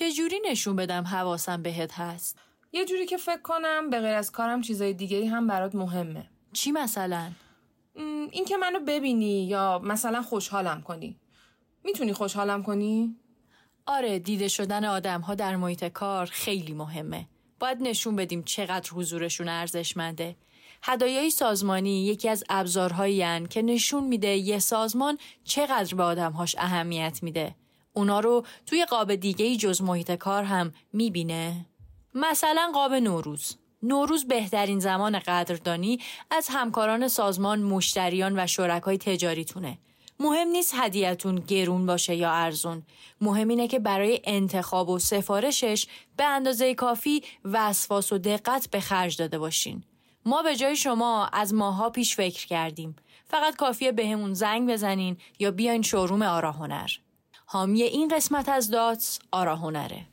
چه جوری نشون بدم حواسم بهت هست؟ یه جوری که فکر کنم به غیر از کارم چیزای دیگه هم برات مهمه. چی مثلا؟ این که منو ببینی یا مثلا خوشحالم کنی. می‌تونی خوشحالم کنی؟ آره دیده شدن آدم ها در محیط کار خیلی مهمه. باید نشون بدیم چقدر حضورشون ارزشمنده. هدایای سازمانی یکی از ابزارهایی که نشون میده یه سازمان چقدر به آدمهاش اهمیت میده. اونا رو توی قاب دیگه جز محیط کار هم می‌بینه. مثلا قاب نوروز. نوروز بهترین زمان قدردانی از همکاران سازمان، مشتریان و شرکای تجاریتونه. مهم نیست هدیتون گرون باشه یا ارزون. مهم اینه که برای انتخاب و سفارشش به اندازه کافی وسواس و دقت به خرج داده باشین. ما به جای شما از ماها پیش فکر کردیم. فقط کافیه بهمون یه زنگ بزنین یا بیاین showroom آرا هنر. حامی این قسمت از داتس آرا هنره.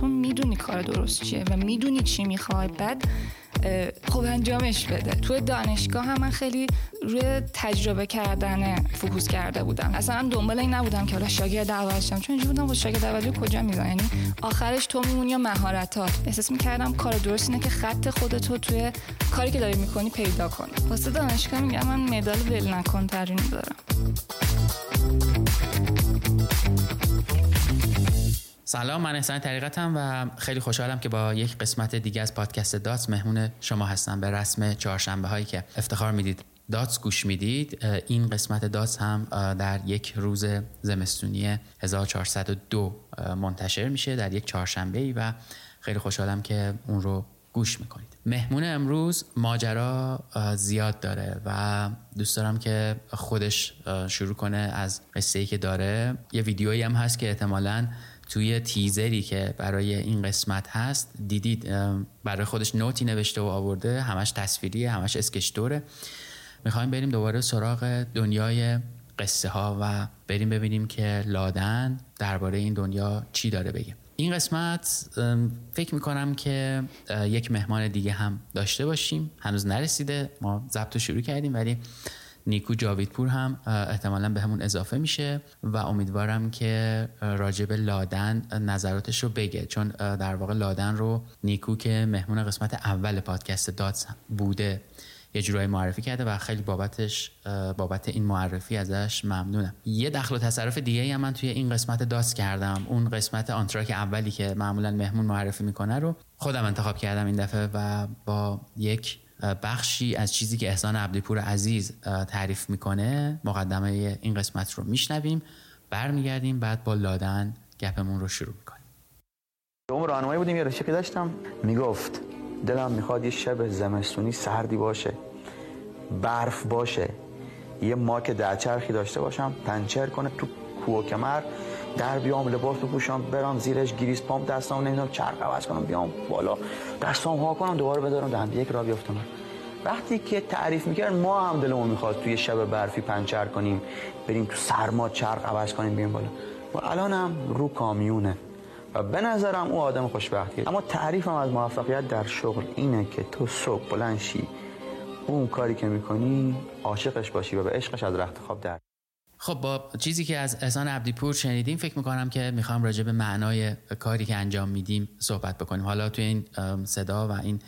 تو می‌دونی کار درست چیه و می‌دونی چی می‌خوای. بعد خوب انجامش بده. توی دانشگاه هم من خیلی روی تجربه کردن focus کرده بودم. اصلا دنبال این نبودم که حالا شاگرد اول شم. چون اینجوری بودم با شاگرد اولی کجا رو می‌زنی یعنی آخرش تو میمونی یا مهارتات احساس می‌کردم کار درست اینه که خط خودتو توی کاری که داری می‌کنی پیدا کنی. واسه دانشگاه میگم من مدال ول نکن ترین دارم. سلام من احسان طریقتم و خیلی خوشحالم که با یک قسمت دیگه از پادکست داتس مهمون شما هستم. به رسم چهارشنبه هایی که افتخار می‌دید داتس گوش می‌دید این قسمت داتس هم در یک روز زمستونی 1402 منتشر میشه در یک چهارشنبه ای و خیلی خوشحالم که اون رو گوش می‌کنید. مهمون امروز ماجرا زیاد داره و دوست دارم که خودش شروع کنه از قصه ای که داره. یه ویدیویی هم هست که احتمالاً توی تیزری که برای این قسمت هست دیدید برای خودش نوتی نوشته و آورده. همش تصویریه همش اسکشتوره می‌خوایم بریم دوباره سراغ دنیای قصه ها و بریم ببینیم که لادن درباره این دنیا چی داره بگه. این قسمت فکر می‌کنم که یک مهمان دیگه هم داشته باشیم. هنوز نرسیده. ما ضبط رو شروع کردیم ولی نیکو جاویدپور هم احتمالا به همون اضافه میشه و امیدوارم که راجب لادن نظراتش رو بگه. چون در واقع لادن رو نیکو که مهمون قسمت اول پادکست داتس بوده یه جورایی معرفی کرده و خیلی بابتش بابت این معرفی ازش ممنونم. یه دخل و تصرف دیگه هم من توی این قسمت داست کردم. اون قسمت آنتراک اولی که معمولا مهمون معرفی می‌کنه رو خودم انتخاب کردم این دفعه و با یک بخشی از چیزی که احسان عبدیپور عزیز تعریف می‌کنه مقدمه این قسمت رو میشنویم برمیگردیم بعد با لادن گپمون رو شروع می‌کنیم. اون راهنمایی بودیم یه رشیقی داشتم می‌گفت دلم می‌خواد یه شب زمستونی سردی باشه برف باشه یه ماک درچرخی داشته باشم پنچر کنه تو کوه کمر در بیام لباس بپوشم برم زیرش گریس پامپ دستام نمی‌دونم چرخ عوض کنم بیام بالا. دستام ها کنم دوباره بدارم دهنده یک را بیافتم. وقتی که تعریف می‌کرد ما هم دلمون می‌خواد توی شب برفی پنچر کنیم بریم تو سرما چرخ عوض کنیم بیام بالا. و الان هم رو کامیونه. و به نظرم او آدم خوشبختیه. اما تعریفم از موفقیت در شغل اینه که تو صبح بلند شی. اون کاری که می‌کنی عاشقش باشی و به عشقش از رخت خواب در خب با چیزی که از احسان عبدیپور شنیدیم فکر می‌کنم که می‌خوام راجع به معنای کاری که انجام میدیم صحبت بکنیم. حالا توی این صدا و این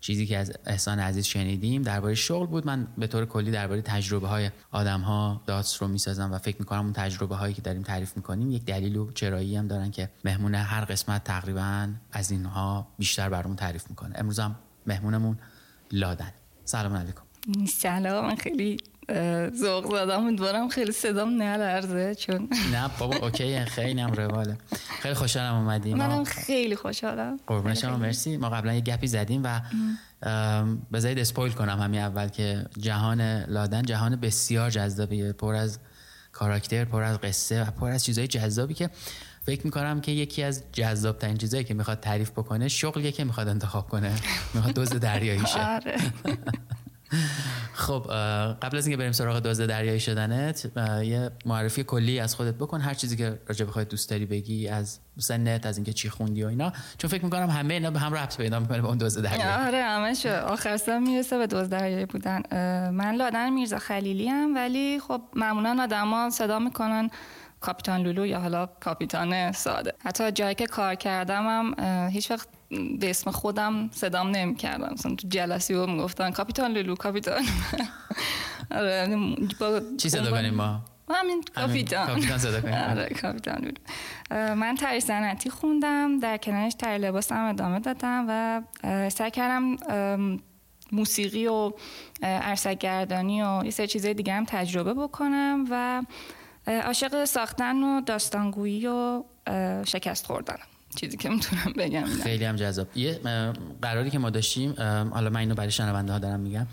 چیزی که از احسان عزیز شنیدیم درباره شغل بود. من به طور کلی درباره تجربه های آدم ها داتس رو می‌سازم و فکر می‌کنم اون تجربه هایی که داریم تعریف می‌کنیم یک دلیل و چرایی هم دارن که مهمون هر قسمت تقریبا از اینها بیشتر برامون تعریف می‌کنه. امروز هم مهمونمون لادن. سلام علیکم. سلام خیلی ذوق زدم. امیدوارم خیلی صدام نلرزه چون نه بابا اوکی خیلی هم رواله. خیلی خوشحالم اومدیم منم خیلی خوشحالم. قربون شما مرسی. ما قبلا یه گپی زدیم و بذارید اسپویل کنم همین اول که جهان لادن جهان بسیار جذابیه. پر از کاراکتر پر از قصه و پر از چیزهای جذابی که فکر می‌کنم که یکی از جذاب ترین چیزایی که می‌خواد تعریف بکنه شغلی که می‌خواد انتخاب کنه. می‌خواد دوز دریاییشه. آره. خب قبل از اینکه بریم سراغ دزد دریایی شدنت یه معرفی کلی از خودت بکن. هر چیزی که راجع به خودت دوست داری بگی از سنت از اینکه چی خوندی و اینا. چون فکر می‌کنم همه اینا به هم ربط پیدا می‌کنه به اون دزد دریایی. آره همش آخر سر می‌رسه به دزد دریایی بودن. من لادن میرزا خلیلی هم ولی خب معمولا آدما صدا می‌کنن کاپیتان لولو یا حالا کاپیتان ساده. حتی جایی که کار کردم هم هیچ وقت به اسم خودم صدام نمی کردم مثلا تو جلسی رو می‌گفتن کاپیتان لولو کاپیتان. آره یعنی چی صدا کنیم ما؟ همین کاپیتان. کاپیتان صدا کنیم. آره کاپیتان لولو. من تری صنعتی خوندم در کنارش تری لباس هم ادامه دادم و سعی کردم موسیقی و عرصگردانی و یه سری چیزای دیگه هم تجربه بکنم و عاشق ساختن و داستانگویی و شکست خوردن چیزی که می‌تونم بگم خیلی هم جذاب. یه قراری که ما داشتیم حالا من اینو برای شنونده ها دارم میگم.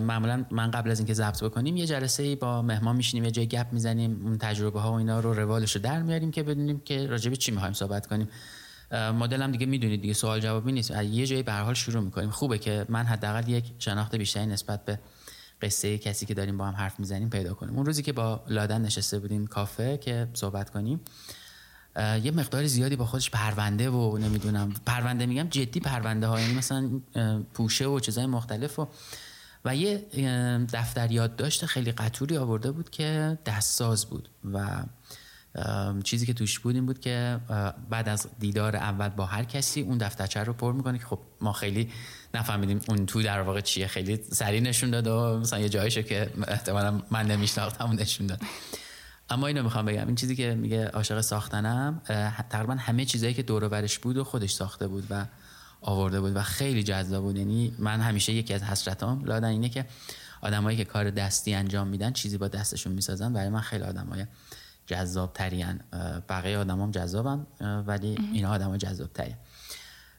معمولا من قبل از اینکه ضبط بکنیم یه جلسه با مهمان میشینیم یه جای گپ می‌زنیم اون تجربه ها و اینا رو روالش رو در میاریم که بدونیم که راجع به چی می‌خوایم صحبت کنیم. مدل هم دیگه می‌دونید دیگه سوال جوابی نیست. یه جایی به حال شروع می‌کنیم. خوبه که من حداقل یک شناخت بیشتری نسبت به قصه کسی که داریم با هم حرف می‌زنیم پیدا کنیم. اون روزی که با لادن نشسته بودیم کافه که صحبت کنیم یه مقدار زیادی با خودش پرونده و نمی‌دونم. پرونده میگم جدی پرونده ها یعنی مثلا پوشه و چیزای مختلف و و یه دفتر یادداشت خیلی قطوری آورده بود که دستساز بود و چیزی که توش بود این بود که بعد از دیدار اول با هر کسی اون دفترچه رو پر می‌کنه که خب ما خیلی نفهمیدیم اون تو در واقع چیه. خیلی سریع نشون داد و مثلا یه جایشو که احتمالا من نمیشناختم نشون داد. اما اینو می‌خوام بگم این چیزی که میگه عاشق ساختنم تقریبا همه چیزایی که دور برش بود و خودش ساخته بود و آورده بود و خیلی جذاب بود. یعنی من همیشه یکی از حسرتام لادن اینه که آدمایی که کار دستی انجام میدن چیزی با دستشون می‌سازن. برای من خیلی آدمای جذاب ترین بقیه آدمام جذابن ولی این آدم جذاب ترین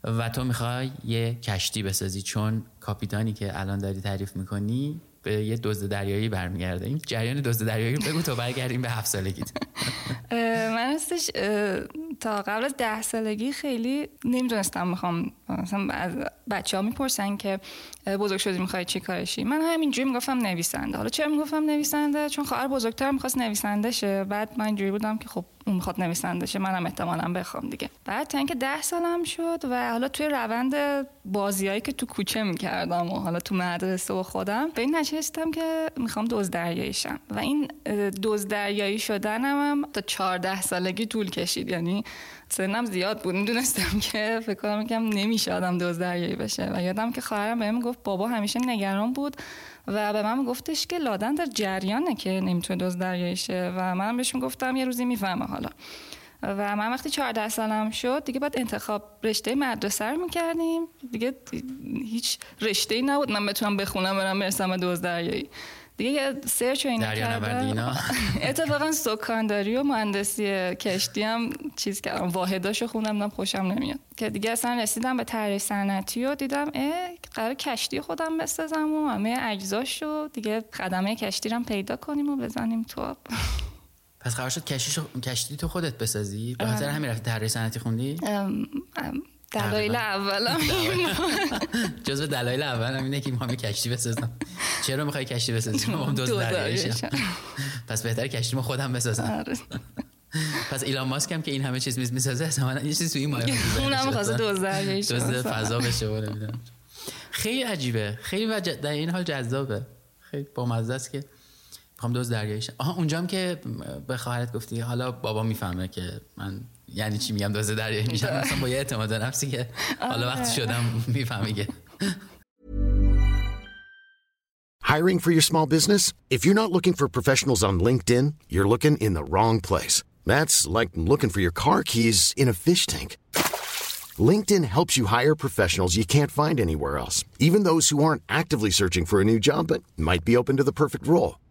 و تو می‌خوای یه کشتی بسازی چون کاپیتانی که الان داری تعریف می‌کنی به یه دزد دریایی برمیگرده. این جریان دزد دریایی بگو تو برگردیم به هفت سالگیت. من هستش تا قبل از ده سالگی خیلی نمی‌دونستم می‌خوام مثلا از بچه ها می‌پرسن که بزرگ شدی می‌خوای چی کارشی؟ من همینجوری می‌گفتم نویسنده. حالا چرا می‌گفتم نویسنده؟ چون خواهر بزرگتر می‌خواست نویسنده شه. بعد من اینجوری بودم که خب اون می‌خواد نویسنده شه منم احتمالا بخوام دیگه. بعد تا اینکه ده سالم شد و حالا توی روند بازیایی که تو کوچه می‌کردم و حالا تو مدرسه و خودم به این نشستم که می‌خوام دزدریایی شم. و این دزدریایی شدنم هم تا 14 سالگی طول کشید. یعنی سنم زیاد بود. می‌دونستم که فکر کنم که نمیشه آدم دزدریایی بشه. و یادم که خواهرم بهم گفت بابا همیشه نگران بود. و به من گفتش که لادن در جریانه که نمی‌تونه دزدریایی شه و من بهش می‌گفتم یه روزی می‌فهمه حالا. و من وقتی 14 سالم شد دیگه بعد انتخاب رشته مدرسه رو می‌کردیم. دیگه هیچ رشته ای نبود. من بتونم بخونم برم برسم به دزدریایی دیگه یه سرچ اینا کردم. اتفاقا سکانداری و مهندسی کشتی هم چیز کردم. واحداشو خوندم خوشم نمیاد. که دیگه اصلا رسیدم به طراحی صنعتی و دیدم اه قرار کشتی خودم بسازم و همه اجزاشو دیگه خدمه کشتی رو پیدا کنیم و بزنیم تو پس قرار شد کشتی تو خودت بسازی؟ به خاطر همین رفتی طراحی صنعتی خوندی؟ دلایل اولم جزو دلایل اولم اینه که می‌خوام کشتی بسازم. چرا می‌خوای کشتی بسازی؟ ما دوست پس بهتر کشتی ما خودم بسازم. آره. پس ایلان ماسک هم که این همه چیز میز می‌سازه اصلا یه چیزی تو این مایه اونم می‌خواد دوز فضا بشه خیلی عجیبه. خیلی در این حال جذابه. خیلی بامزه است که می‌خوام دوز دریاییش آها اونجا هم که به خواهرت گفتی حالا بابا می‌فهمه که من یعنی چی میگم دوز دریایی میشم مثلا با یه اعتماد نفسی که حالا وقتی شدم میفهمی Hiring for your small business? If you're not looking for professionals on LinkedIn, you're looking in the wrong place. That's like looking for your car keys in a fish tank. LinkedIn helps you hire professionals you can't find anywhere else, even those who aren't actively searching for a new job but might be open to the perfect role.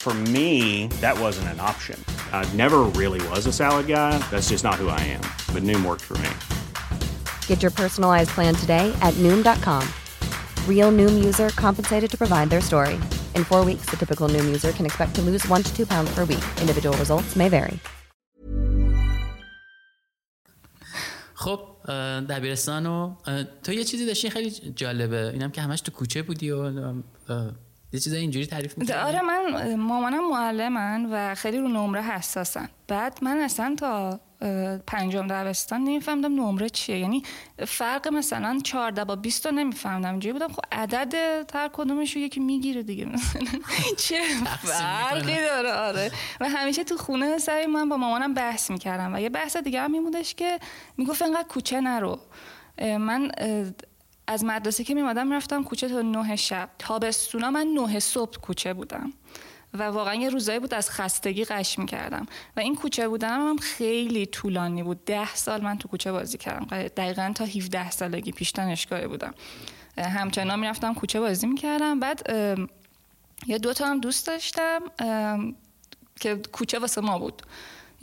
For me, that wasn't an option. I never really was a salad guy. That's just not who I am. But Noom worked for me. Get your personalized plan today at Noom.com. Real Noom user compensated to provide their story. In four weeks, the typical Noom user can expect to lose one to two pounds per week. Individual results may vary. خب اه، دبیرستان و اه، تو یه چیزی داشتی خیلی جالبه اینم که همش تو کوچه بودی و اه، یه چیزای اینجوری تعریف می‌کردی؟ آره من مامانم معلمن و خیلی رو نمره حساسن. بعد من اصلا تا پنجم دبستان نمیفهمدم نمره چیه. یعنی فرق مثلا 14 با 20 رو نمیفهمدم اینجوری بودم خب عدد هر کدومش رو یکی می‌گیره دیگه. مثلا چه فرقی داره آره. و همیشه تو خونه سر من با مامانم بحث می‌کردم. و یه بحث دیگه هم این بودش که می‌گفت انقدر کوچه نرو. من از مدرسه که میمادم رفتم کوچه تا نه شب. تابستونا من نه صبح کوچه بودم. و واقعا یه روزایی بود از خستگی قش می‌کردم. و این کوچه بودنم هم خیلی طولانی بود. ده سال من تو کوچه بازی کردم. دقیقا تا 17 سالگی پیش دانشگاه بودم. همچنان می‌رفتم کوچه بازی می‌کردم. بعد یه دوتا هم دوست داشتم که کوچه واسه ما بود.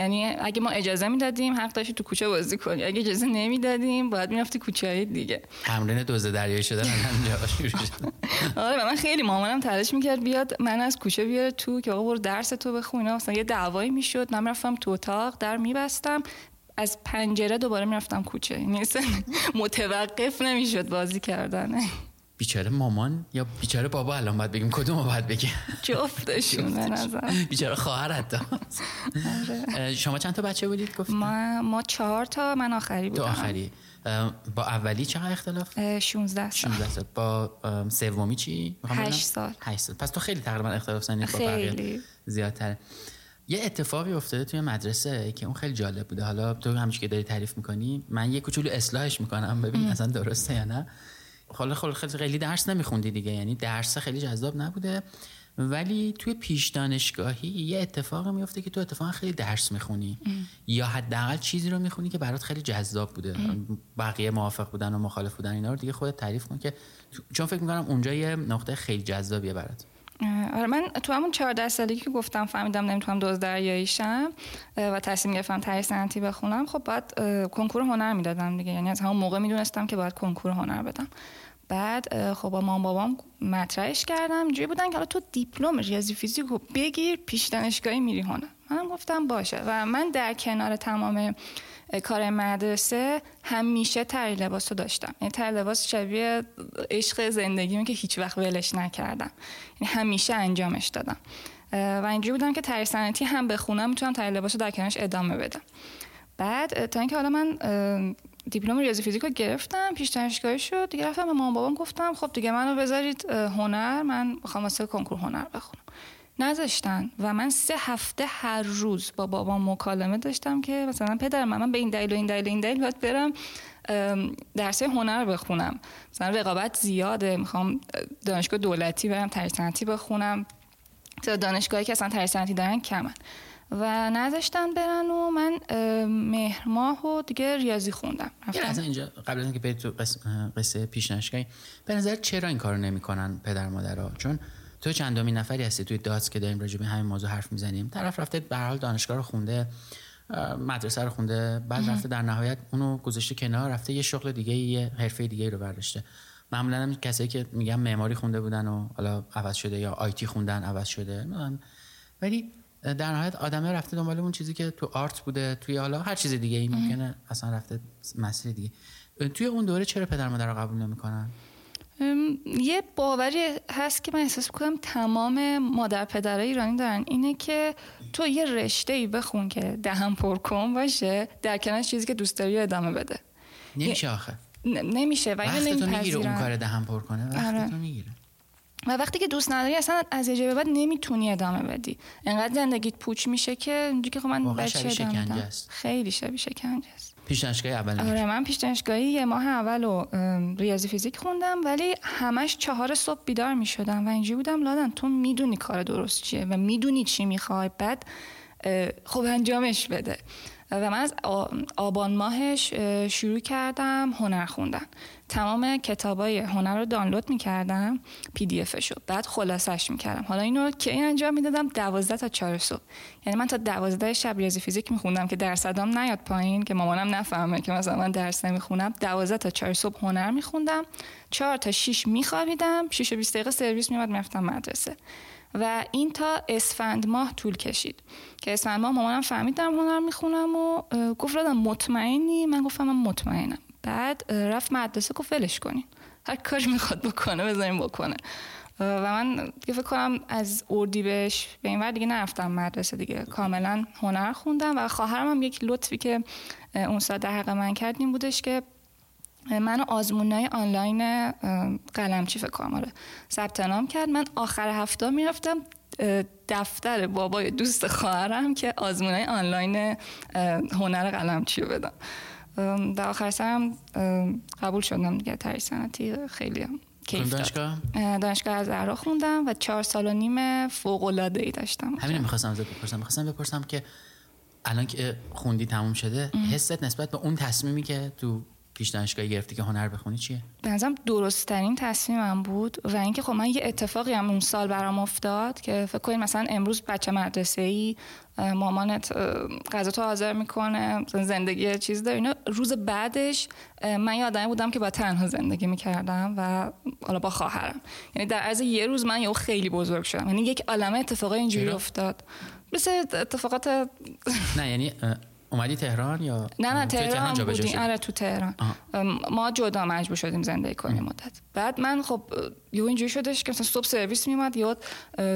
یعنی اگه ما اجازه می‌دادیم حق داشتی تو کوچه بازی کنی اگه اجازه نمی‌دادیم باید می‌رفتی کوچه های دیگه. تمرین دوز دریایی شدن همینجا شروع شد. آره من خیلی مامانم تلاش می‌کرد بیاد من از کوچه بیاره تو که آقا برو درس تو بخون. مثلا یه دعوایی می‌شد. من رفتم تو اتاق در میبستم. از پنجره دوباره می‌رفتم کوچه. یعنی اصلا متوقف نمی‌شد بازی کردن. بیچاره مامان یا بیچاره بابا الان باید بگیم؟ کدوم باید بگیم؟ جفتشون به نظر. بیچاره خواهر حتی. اه، شما چند تا بچه بودید؟ گفتید. ما ما چهار تا من آخری تو بودم. آخری. اه، با اولی چقدر اختلاف؟ اه، 16 سال. 16 سال. با سومی چی؟ می‌خوام هشت بدونم؟ سال. هشت سال. پس تو خیلی تقریبا اختلاف سنی با بقیه خیلی. زیادتره. یه اتفاقی افتاده توی مدرسه که اون خیلی جالب بوده. حالا تو همش که داری تعریف می‌کنی من یه کوچولو اصلاحش می‌کنم. ببین اصلا درسته یا نه؟ حالا خیلی خیلی درس نمیخوندی دیگه یعنی درس خیلی جذاب نبوده. ولی توی پیش دانشگاهی یه اتفاق میفته که تو اتفاقا خیلی درس می‌خونی. یا حداقل چیزی رو می‌خونی که برات خیلی جذاب بوده. بقیه موافق بودن و مخالف بودن اینا رو دیگه خودت تعریف کن که چون فکر می‌کنم اونجا یه نقطه خیلی جذابیه برات. آره من تو همون 14 سالگی که گفتم فهمیدم نمی‌تونم دوز دریاییشم و تصمیم گرفتم تهیه صنعتی بخونم خب بعد کنکور هنر می‌دادم دیگه. یعنی از همون موقع می‌دونستم که باید کنکور هنر بدم. بعد خب با مام بابام مطرحش کردم. جوری بودن که حالا تو دیپلم ریاضی فیزیک رو بگیر پیش دانشگاهی میری هنر. منم گفتم باشه. و من در کنار تمام کار مدرسه همیشه تری لباس رو داشتم. یعنی تری لباس شبیه عشق زندگیمه که هیچ وقت ولش نکردم. یعنی همیشه انجامش دادم. و اینجوری بودم که تری صنعتی هم بخونم می‌تونم تری لباس رو در کنارش ادامه بدم. بعد تا اینکه حالا من دیپلم ریاضی فیزیک رو گرفتم پیش دانشگاهی شد دیگه رفتم به مامان بابام گفتم خب دیگه منو بذارید هنر من می‌خوام واسه کنکور هنر بخونم. نذاشتن. و من سه هفته هر روز با بابام مکالمه داشتم که مثلا پدر من, من به این دلیل و این دلیل و این دلیل باید برم درس هنر بخونم. مثلا رقابت زیاده می‌خوام دانشگاه دولتی برم تری صنعتی بخونم. تا دانشگاهی که اصلا تری صنعتی دارن کمن. و نذاشتن برن و من مهر ماه و دیگه ریاضی خوندم. لحظه اینجا قبل از اینکه برید تو قصه پیش به نظر چرا این کارو نمی‌کنن پدر مادرها؟ چون تو چندمین نفری هستی توی داتس که داریم راجع به همین موضوع حرف می‌زنیم؟ طرف رفته به حال دانشگاه رو خونده مدرسه رو خونده بعد رفته در نهایت اونو گذاشته کنار رفته یه شغل دیگه یه حرفه دیگه رو برداشته. معمولا هم کسایی که میگن معماری خونده بودن و حالا عوض شده یا آیتی خوندن عوض شده ولی در نهایت آدمه رفته دنبال اون چیزی که تو آرت بوده توی حالا هر چیز دیگه ای ممکنه اصلا رفته مسیر دیگه. توی اون دوره چرا پدر مادر رو قبول نمی‌کنن؟ یه باوری هست که من احساس کنم تمام مادر پدرای ایرانی دارن. اینه که تو یه رشته ای بخون که دهم پر کن باشه در کنارش چیزی که دوست داری ادامه بده. نمیشه آخه. نمیشه و اینو می‌گیره اون کار دهم پر کنه؟ وقتی آره. می‌گیره و وقتی که دوست نداری اصلا از یه به بعد نمی‌تونی ادامه بدی. انقدر زندگیت پوچ میشه که اینجوری که خب من بچه خیلی شبیه شکنجه است. پیش دانشگاه اول آره من پیش دانشگاهی یه ماه اول و ریاضی فیزیک خوندم ولی همش چهار صبح بیدار می‌شدم و اینجوری بودم لادن تو می‌دونی کار درست چیه و می‌دونی چی می‌خوای بعد خب انجامش بده. و من از آبان ماهش شروع کردم هنر خوندن. تمام کتابای هنر رو دانلود می‌کردم پی دی افشو بعد خلاصش می‌کردم. حالا اینو که این انجام می‌دادم؟ دوازده تا چهار صبح. یعنی من تا دوازده شب ریاضی فیزیک میخوندم که درصدام نیاد پایین که مامانم نفهمه که مثلا من درس نمی‌خونم. دوازده تا چهار صبح هنر میخوندم. چهار تا شیش میخوابیدم. شیش و بیست دقیقه سرویس می‌رفتم مدرسه. و این تا اسفند ماه طول کشید. که اسفند ماه مامانم فهمید دارم هنر می‌خونم و گفت دادم مطمئنی؟ من گفتم من مطمئنم. بعد رفت مدرسه گفت ولش کنین. هر کاری می‌خواد بکنه بذاریم بکنه. و من فکر کنم از بهش به این ور دیگه نرفتم مدرسه دیگه. کاملا هنر خوندم و خواهرم هم یک لطفی که اون سال در حق من کرد این بودش که منو آزمونای آنلاین قلمچی فکر کنم آره ثبت نام کرد. من آخر هفته می‌رفتم دفتر بابای دوست خواهرم که آزمونای آنلاین هنر قلمچی رو بدم. در آخر سرم قبول شدم دیگه تری سنتی خیلی هم کیف دانشگاه؟ دانشگاه از زهرا خوندم و چهار سال و نیم فوق العاده ای داشتم. همین می‌خواستم ازت بپرسم. می‌خواستم بپرسم که الان که خوندی تموم شده حست نسبت به اون تصمیمی که تو پیش دانشگاهی گرفتی که هنر بخونی چیه؟ به نظرم درست ترین تصمیمم بود و اینکه خب من یه اتفاقی هم اون سال برام افتاد که فکر کنید مثلا امروز بچه مدرسه ای مامانت غذا تو حاضر می‌کنه زندگی چیز داره. اینا روز بعدش من یه آدمی بودم که با تنها زندگی می‌کردم و حالا با خواهرم. یعنی در عرض یه روز من یه خیلی بزرگ شدم. یعنی یک عالمه اتفاق اینجوری افتاد. مثل اتفاقات نه یعنی اومدی تهران یا نه نه تهران, تهران بودیم. آره تو تهران. ما جدا مجبور شدیم زندگی کنیم مدت. بعد من خب یه اینجوری شدش که مثلا صبح سرویس میومد یا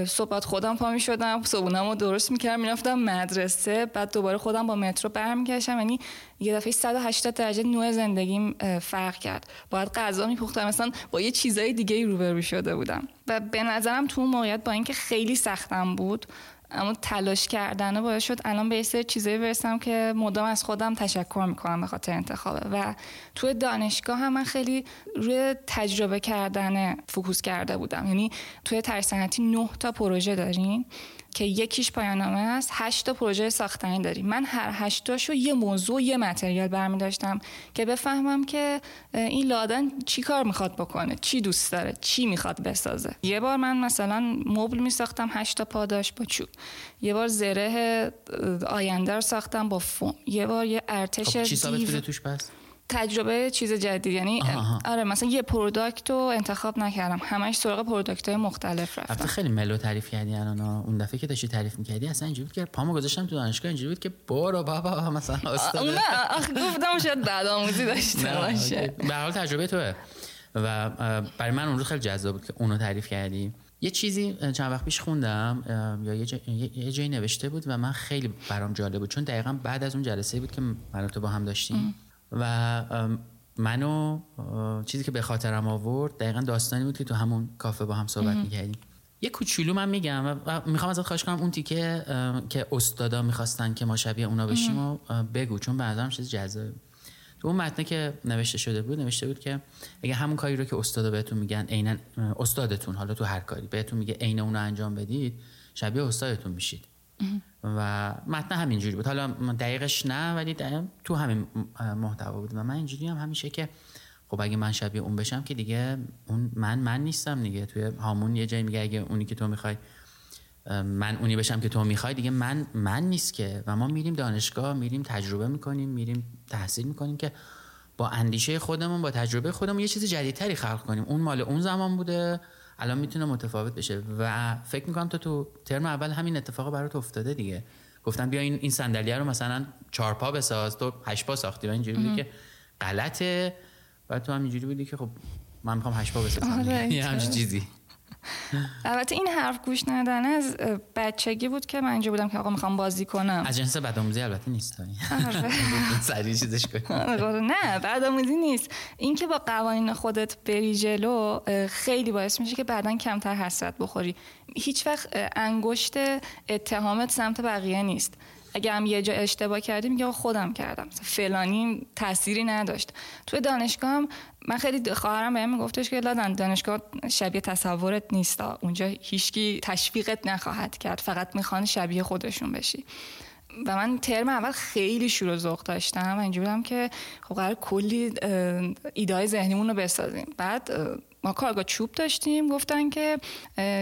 صبح خودم پا می‌شدم صبحونمو درست می‌کردم می‌رفتم مدرسه بعد دوباره خودم با مترو برمیگشتم. یعنی یه دفعه 180 درجه نوع زندگیم فرق کرد. باید غذا میپختم. مثلا با یه چیزای دیگه روبرو شده بودم. و به نظرم تو اون موقعیت با اینکه خیلی سختم بود اما تلاش کردنه باعث شد الان به سری چیزایی برسم که مدام از خودم تشکر می‌کنم به خاطر انتخابه و توی دانشگاه هم من خیلی روی تجربه کردن فوکوس کرده بودم. یعنی توی ترسنتی نه تا پروژه داریم. که یکیش پایانامه است. هشت تا پروژه ساختنی داریم. من هر هشتاشو یه موضوع یه متریال برمی داشتم که بفهمم که این لادن چی کار می‌خواد بکنه؟ چی دوست داره؟ چی می‌خواد بسازه؟ یه بار من مثلا مبل میساختم هشت تا پاداش با چوب. یه بار زره آینده رو ساختم با فوم. یه بار یه ارتش خب چی ثابت توش پس؟ تجربه چیز جدید یعنی آره مثلا یه product رو انتخاب نکردم. همش سراغ product های مختلف رفتم. خیلی mellow تعریف کردی الان اون دفعه که داشتی تعریف می‌کردی اصلا اینجوری بود که پامو گذاشتم تو دانشگاه اینجوری بود که برو بابا مثلا استاد. نه گفتم شاید بدآموزی داشته باشه. به هر حال تجربه توئه. و برای من اون روز خیلی جذاب بود که اونو تعریف کردی. یه چیزی چند وقت پیش خوندم یا یه, یه جایی نوشته بود و من خیلی برام جالب بود. چون دقیقا بعد از اون جلسه بود که من تو با هم داشتیم. و منو چیزی که به خاطرم آورد دقیقا داستانی بود که تو همون کافه با هم صحبت می‌کردیم. یه کوچولو من میگم و می‌خوام ازت خواهش کنم اون تیکه که استادا می‌خواستن که ما شبیه اونا بشیم و بگو چون نظرم چیز جذاب تو اون متنه که نوشته شده بود نوشته بود که اگه همون کاری رو که استادا بهتون میگن عینا استادتون حالا تو هر کاری بهتون میگه عین اون رو انجام بدید شبیه استادتون میشید. و متن همینجوری بود. حالا دقیقش نه ولی تو همین محتوا بود. و من اینجوری هم همیشه که خب اگه من شبیه اون بشم که دیگه اون من من نیستم دیگه. توی هامون یه جایی میگه اگه اونی که تو می‌خوای من اونی بشم که تو می‌خوای دیگه من من نیست که. و ما میریم دانشگاه میریم تجربه می‌کنیم میریم تحصیل می‌کنیم که با اندیشه خودمون با تجربه خودمون یه چیز جدیدتری خلق کنیم. اون مال اون زمان بوده. الان می‌تونه متفاوت بشه. و فکر می‌کنم تو تو ترم اول همین اتفاق برات افتاده دیگه. گفتن بیا این این صندلی رو مثلا چهار پا بساز. تو هشت پا ساختی و اینجوری بودی که غلطه. و تو هم اینجوری بودی که خب من می‌خوام هشت پا بسازم. آره، یه همچین چیزی. البته این حرف گوش ندن از بچگی بود که من اینجا بودم که آقا می‌خوام بازی کنم. از جنس بدآموزی البته نیست. آره. سریع چیزش آره، نه بعد آموزی نیست. این که با قوانین خودت بری جلو خیلی باعث میشه که بعدا کمتر حسرت بخوری. هیچ وقت انگشت اتهامت سمت بقیه نیست. اگه هم یه جا اشتباه کردی میگه خودم کردم. فلانی تأثیری نداشت. توی دانشگاه هم من خیلی خواهرم بهم میگفتش که لادن دانشگاه شبیه تصورت نیست. اونجا هیچکی تشویقت نخواهد کرد. فقط می‌خوان شبیه خودشون بشی. و من ترم اول خیلی شور و ذوق داشتم و اینجوری بودم که خب قرار کلی ایده های ذهنیمون رو بسازیم. بعد ما کارگاه چوب داشتیم. گفتن که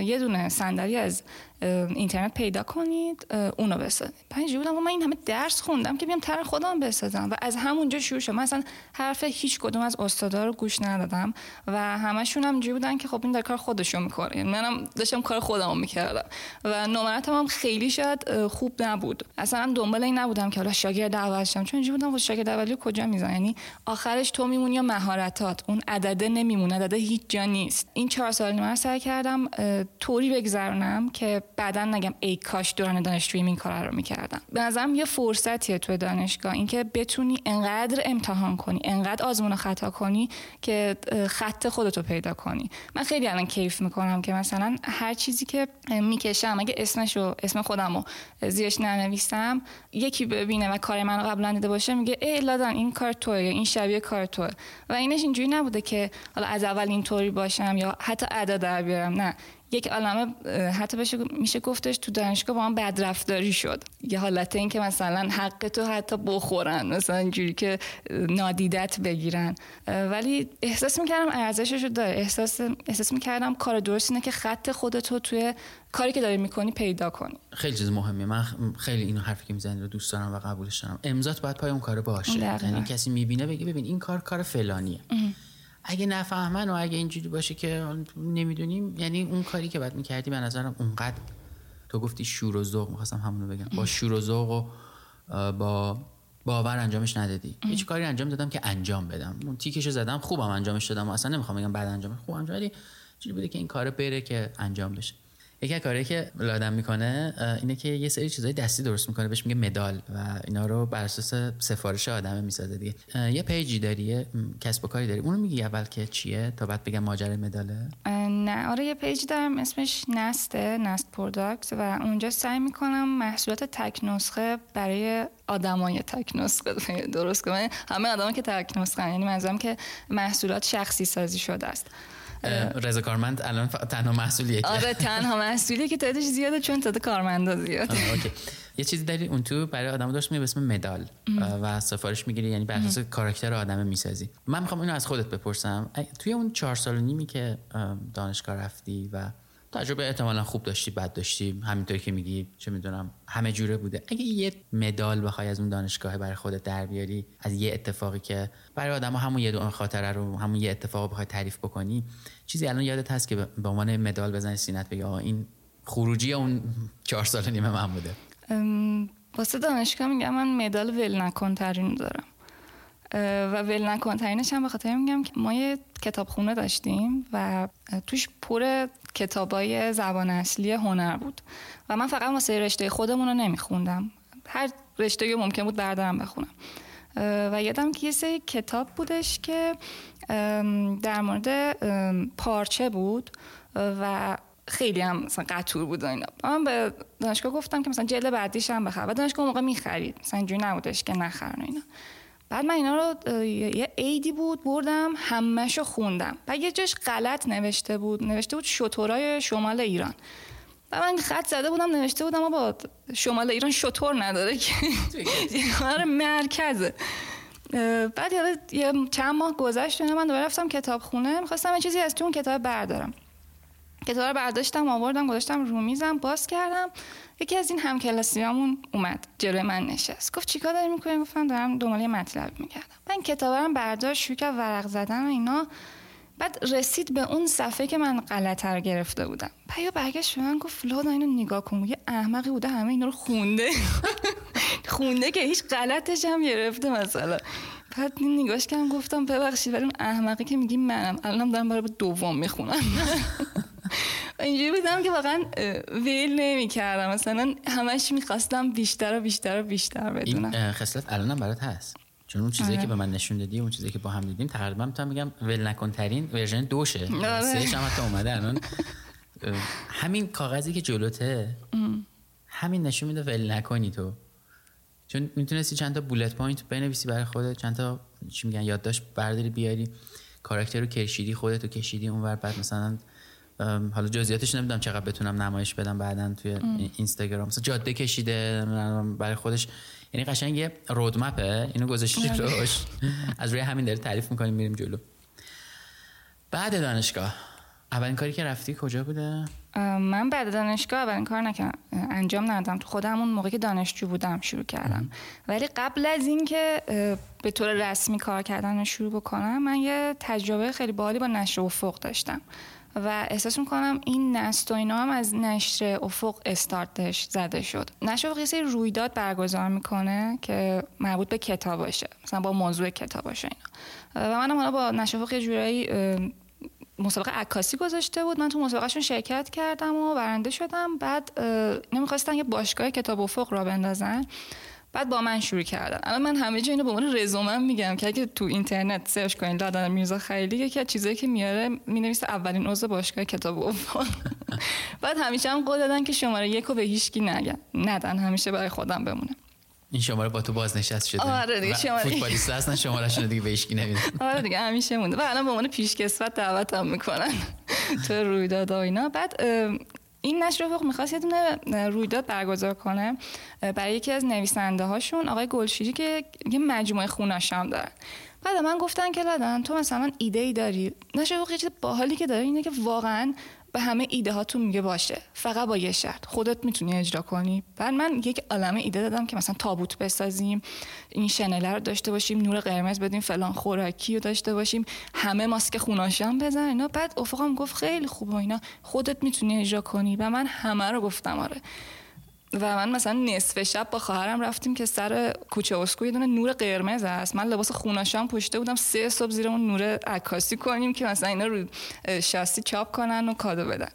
یه دونه صندلی از اینترنت پیدا کنید اونو بسازید. اینجوری بودم من این همه درس خوندم که بیام طرح خودم بسازم و از همونجا شروع شد. من اصلا حرف هیچ کدوم از استادا رو گوش ندادم و همشون هم اینجوری بودن که خب این در کار خودشو می‌کنه. یعنی منم داشتم کار خودم رو می‌کردم و نمراتم هم خیلی شاید خوب نبود. اصلا دنبال این نبودم که حالا شاگرد اول شم. چون اینجوری بودم خب شاگرد اولی کجا میزن یعنی آخرش تو میمونی یا مهارتات؟ اون عدده نمیمونه عدده هیچ جا نیست. این چهار سال من سعی کردم طوری بگذرونم که بعدا نگم ای کاش دوران دانشجویی این کار رو می‌کردم به نظرم یه فرصتیه تو دانشگاه اینکه بتونی انقدر امتحان کنی انقدر آزمون خطا کنی که خط خودتو پیدا کنی. من خیلی الان کیف می‌کنم که مثلا هر چیزی که می‌کشم اگه اسمشو اسم خودمو زیرش ننویسم یکی ببینه و کار منو قبلا دیده باشه میگه ای لادن این کار توه این شبیه کار توه و اینش اینجوری نبوده که حالا از اول اینطوری باشم یا حتی ادا در بیارم. نه. یک عالمه حتی بشه میشه گفتش تو دانشگاه با من بدرفتاری شد. یه حالت این که مثلا حق تو حتی بخورن مثلا اینجوری که نادیدت بگیرن. ولی احساس می‌کردم ارزشش رو داره. احساس احساس می‌کردم کار درست اینه که خط خودتو توی کاری که داری می‌کنی پیدا کنی. خیلی چیز مهمیه. من خیلی این حرفی که می‌زنی رو دوست دارم و قبولش دارم. امضات باید پای اون کار باشه. یعنی کسی می‌بینه بگه ببین این کار کار فلانیه. اگه نفهمن و اگه اینجوری باشه که نمی‌دونیم یعنی اون کاری که باید می‌کردی به نظرم اونقدر تو گفتی شور و ذوق می‌خواستم همونو بگم. با شور و ذوق و با باور انجامش ندادی. هیچ کاری انجام دادم که انجام بدم. اون تیکشو زدم خوبم انجامش دادم و اصلا نمی‌خوام بگم بعد انجام خوب انجام ولی چیزی بوده که این کار بره که انجام بشه. یکی کارهایی که آدم می‌کنه اینه که یه سری چیزای دستی درست می‌کنه بهش میگه مدال و اینا رو بر اساس سفارش آدم می‌سازه دیگه. یه page ی داری کسب و کاری داری. اونو میگی اول که چیه تا بعد بگم ماجرای مداله؟ نه. آره یه page دارم اسمش نسته Nest Product و اونجا سعی می‌کنم محصولات تک نسخه برای آدمای تک نسخه درست کنم. همه آدما که تک نسخه یعنی منظورم که محصولات شخصی سازی شده است. رضا کارمند الان تنها محصولیه که. آره تنها محصولی که تعدادش زیاده چون تعداد کارمندا زیاده. یه چیزی داری اون تو برای آدم داشت میگه به اسم مدال. و سفارش می‌گیری یعنی بر اساس کاراکتر آدم می‌سازی. من می‌خوام اینو از خودت بپرسم. توی اون چهار سال و نیمی که اه، دانشگاه رفتی و تجربه احتمالا خوب داشتی بد داشتی همینطوری که میگی چه می‌دونم همه جوره بوده. اگه یه مدال بخوای از اون دانشگاه برای خودت در بیاری از یه اتفاقی که برای آدم همون یه دونه خاطره رو همون یه اتفاق بخوای تعریف بکنی چیزی الان یادت هست که به عنوان مدال بزنی سینت بگی آقا این خروجی اون چهار سال نیمه من بوده؟ واسه دانشگاه میگم من مدال ول نکن ترین دارم. و ول نکن ترینش هم به خاطر میگم که ما یه کتابخونه داشتیم و توش پر کتابای زبان اصلی هنر بود. و من فقط واسه رشته خودمون رو نمیخوندم. هر رشته ممکن بود بردارم بخونم. و یادم که یه سری کتاب بودش که در مورد پارچه بود و خیلی هم مثلا قطور بود اینا. من به دانشگاه گفتم که مثلا جلد بعدیش هم و دانشگاه موقع می‌خرید. مثلا اینجوری نبودش که نخرن اینا. بعد من اینا رو یه عیدی بود بردم همهشو خوندم. بعد یه جاش غلط نوشته بود نوشته بود شطورای شمال ایران. و من خط زده بودم نوشته بودم با شمال ایران شطور نداره که. آره مرکزه. بعد یه چند ماه گذشت و من دوباره رفتم کتابخونه. می‌خواستم یه چیزی از تو اون کتاب بردارم. کتاب رو برداشتم آوردم گذاشتم رو میزم باز کردم. یکی از این همکلاسیامون اومد جلوی من نشست. گفت چیکار داری می‌کنی؟ گفتم دارم دنبال مطلب می‌کردم من کتاب رو برداشت شروع کرد ورق زدن و اینا. بعد رسید به اون صفحه که من غلط رو گرفته بودم. پیا برگشت به من گفت لادا اینو نگاه کن یه احمقی بوده همه اینا رو خونده. خونده که هیچ غلطش هم گرفته مثلا. بعد نگاش کردم گفتم ببخشید ولی اون احمقی که میگی منم الانم دارم برای دوم می‌خونم. اینجوری بودم که واقعا ویل نمی کردم مثلا همش می‌خواستم بیشتر و بیشتر و بیشتر بدونم. این خصلت الانم برات هست. چون اون چیزی که به من نشون دادی اون چیزی که با هم دیدیم تقریبا می‌تونم میگم ول نکن ترین ورژن دوشه. آره. سهش هم حتی اومده الان. همین کاغذی که جلوته همین نشون میده ول نکنی تو. چون می‌تونستی چند تا bullet point بنویسی برای خودت چند تا چی میگن یادداشت برداری بیاری کاراکتر رو کشیدی خودت رو کشیدی اونور بعد مثلا حالا جزئیاتش نمی‌دونم چقدر بتونم نمایش بدم بعدا توی اینستاگرام. مثلا جاده کشیده برای خودش. یعنی قشنگ یه road map ه اینو گذاشتی جلوش. از روی همین داره تعریف می‌کنیم میریم جلو. بعد دانشگاه. اولین کاری که رفتی کجا بوده؟ من بعد دانشگاه اولین کار نکردم انجام ندادم. تو خودم اون موقع که دانشجو بودم شروع کردم. ولی قبل از اینکه به طور رسمی کار کردن رو شروع بکنم من یه تجربه خیلی باحالی با نشر افق داشتم. و احساس می‌کنم این نست و اینا هم از نشر افق استارتش زده شد. نشر افق یه رویداد برگزار می‌کنه که مربوط به کتاب باشه. مثلا با موضوع کتاب باشه اینا. و منم حالا با نشر افق جورایی مسابقه عکاسی گذاشته بود. من تو مسابقهشون شرکت کردم و برنده شدم. بعد نمی‌خواستن یه باشگاه کتاب افق را بندازن. بعد با من شروع کردن. الان من همه جا اینو به عنوان رزومم میگم که اگه تو اینترنت سرچ کنین لادن میرزا خیلی یکی از چیزایی که میاره می‌نویسه اولین عضو باشگاه کتاب افق بعد همیشه هم قول دادن که شماره یک رو به هیچکی نگن. ندن همیشه برای خودم بمونه. این شماره با تو بازنشست شده. آره دیگه، شماره- فوتبالیست هستن شمارهشون رو دیگه به هیچکی نمیدن. آره دیگه همیشه مونده. و الان به عنوان پیشکسوت دعوتم می‌کنن. تو رویداد و اینا. بعد این نشر افق می‌خواست یه دونه رویداد برگزار کنه برای یکی از نویسنده هاشون آقای گلشیری که یه مجموعه خوناش هم دارن بعد من گفتن که لادن تو مثلا ایده ای داری. نشر افق یه چیز باحالی که داره اینه که واقعا به همه ایده هاتون میگه باشه. فقط با یه شرط. خودت می‌تونی اجرا کنی. بعد من یک عالمه ایده دادم که مثلا تابوت بسازیم این شنله رو داشته باشیم نور قرمز بدیم فلان خوراکی رو داشته باشیم همه ماسک خوناشان بزن اینا. بعد افقام گفت خیلی خوبه اینا. خودت می‌تونی اجرا کنی. و من همه رو گفتم آره. و من مثلا نصف شب با خواهرم رفتیم که سر کوچه اسکو یه دونه نور قرمز هست من لباس خوناشام پوشیده بودم سه صبح زیر اون نور عکاسی کنیم که مثلا اینا رو شاسی چاپ کنن و کادو بدن.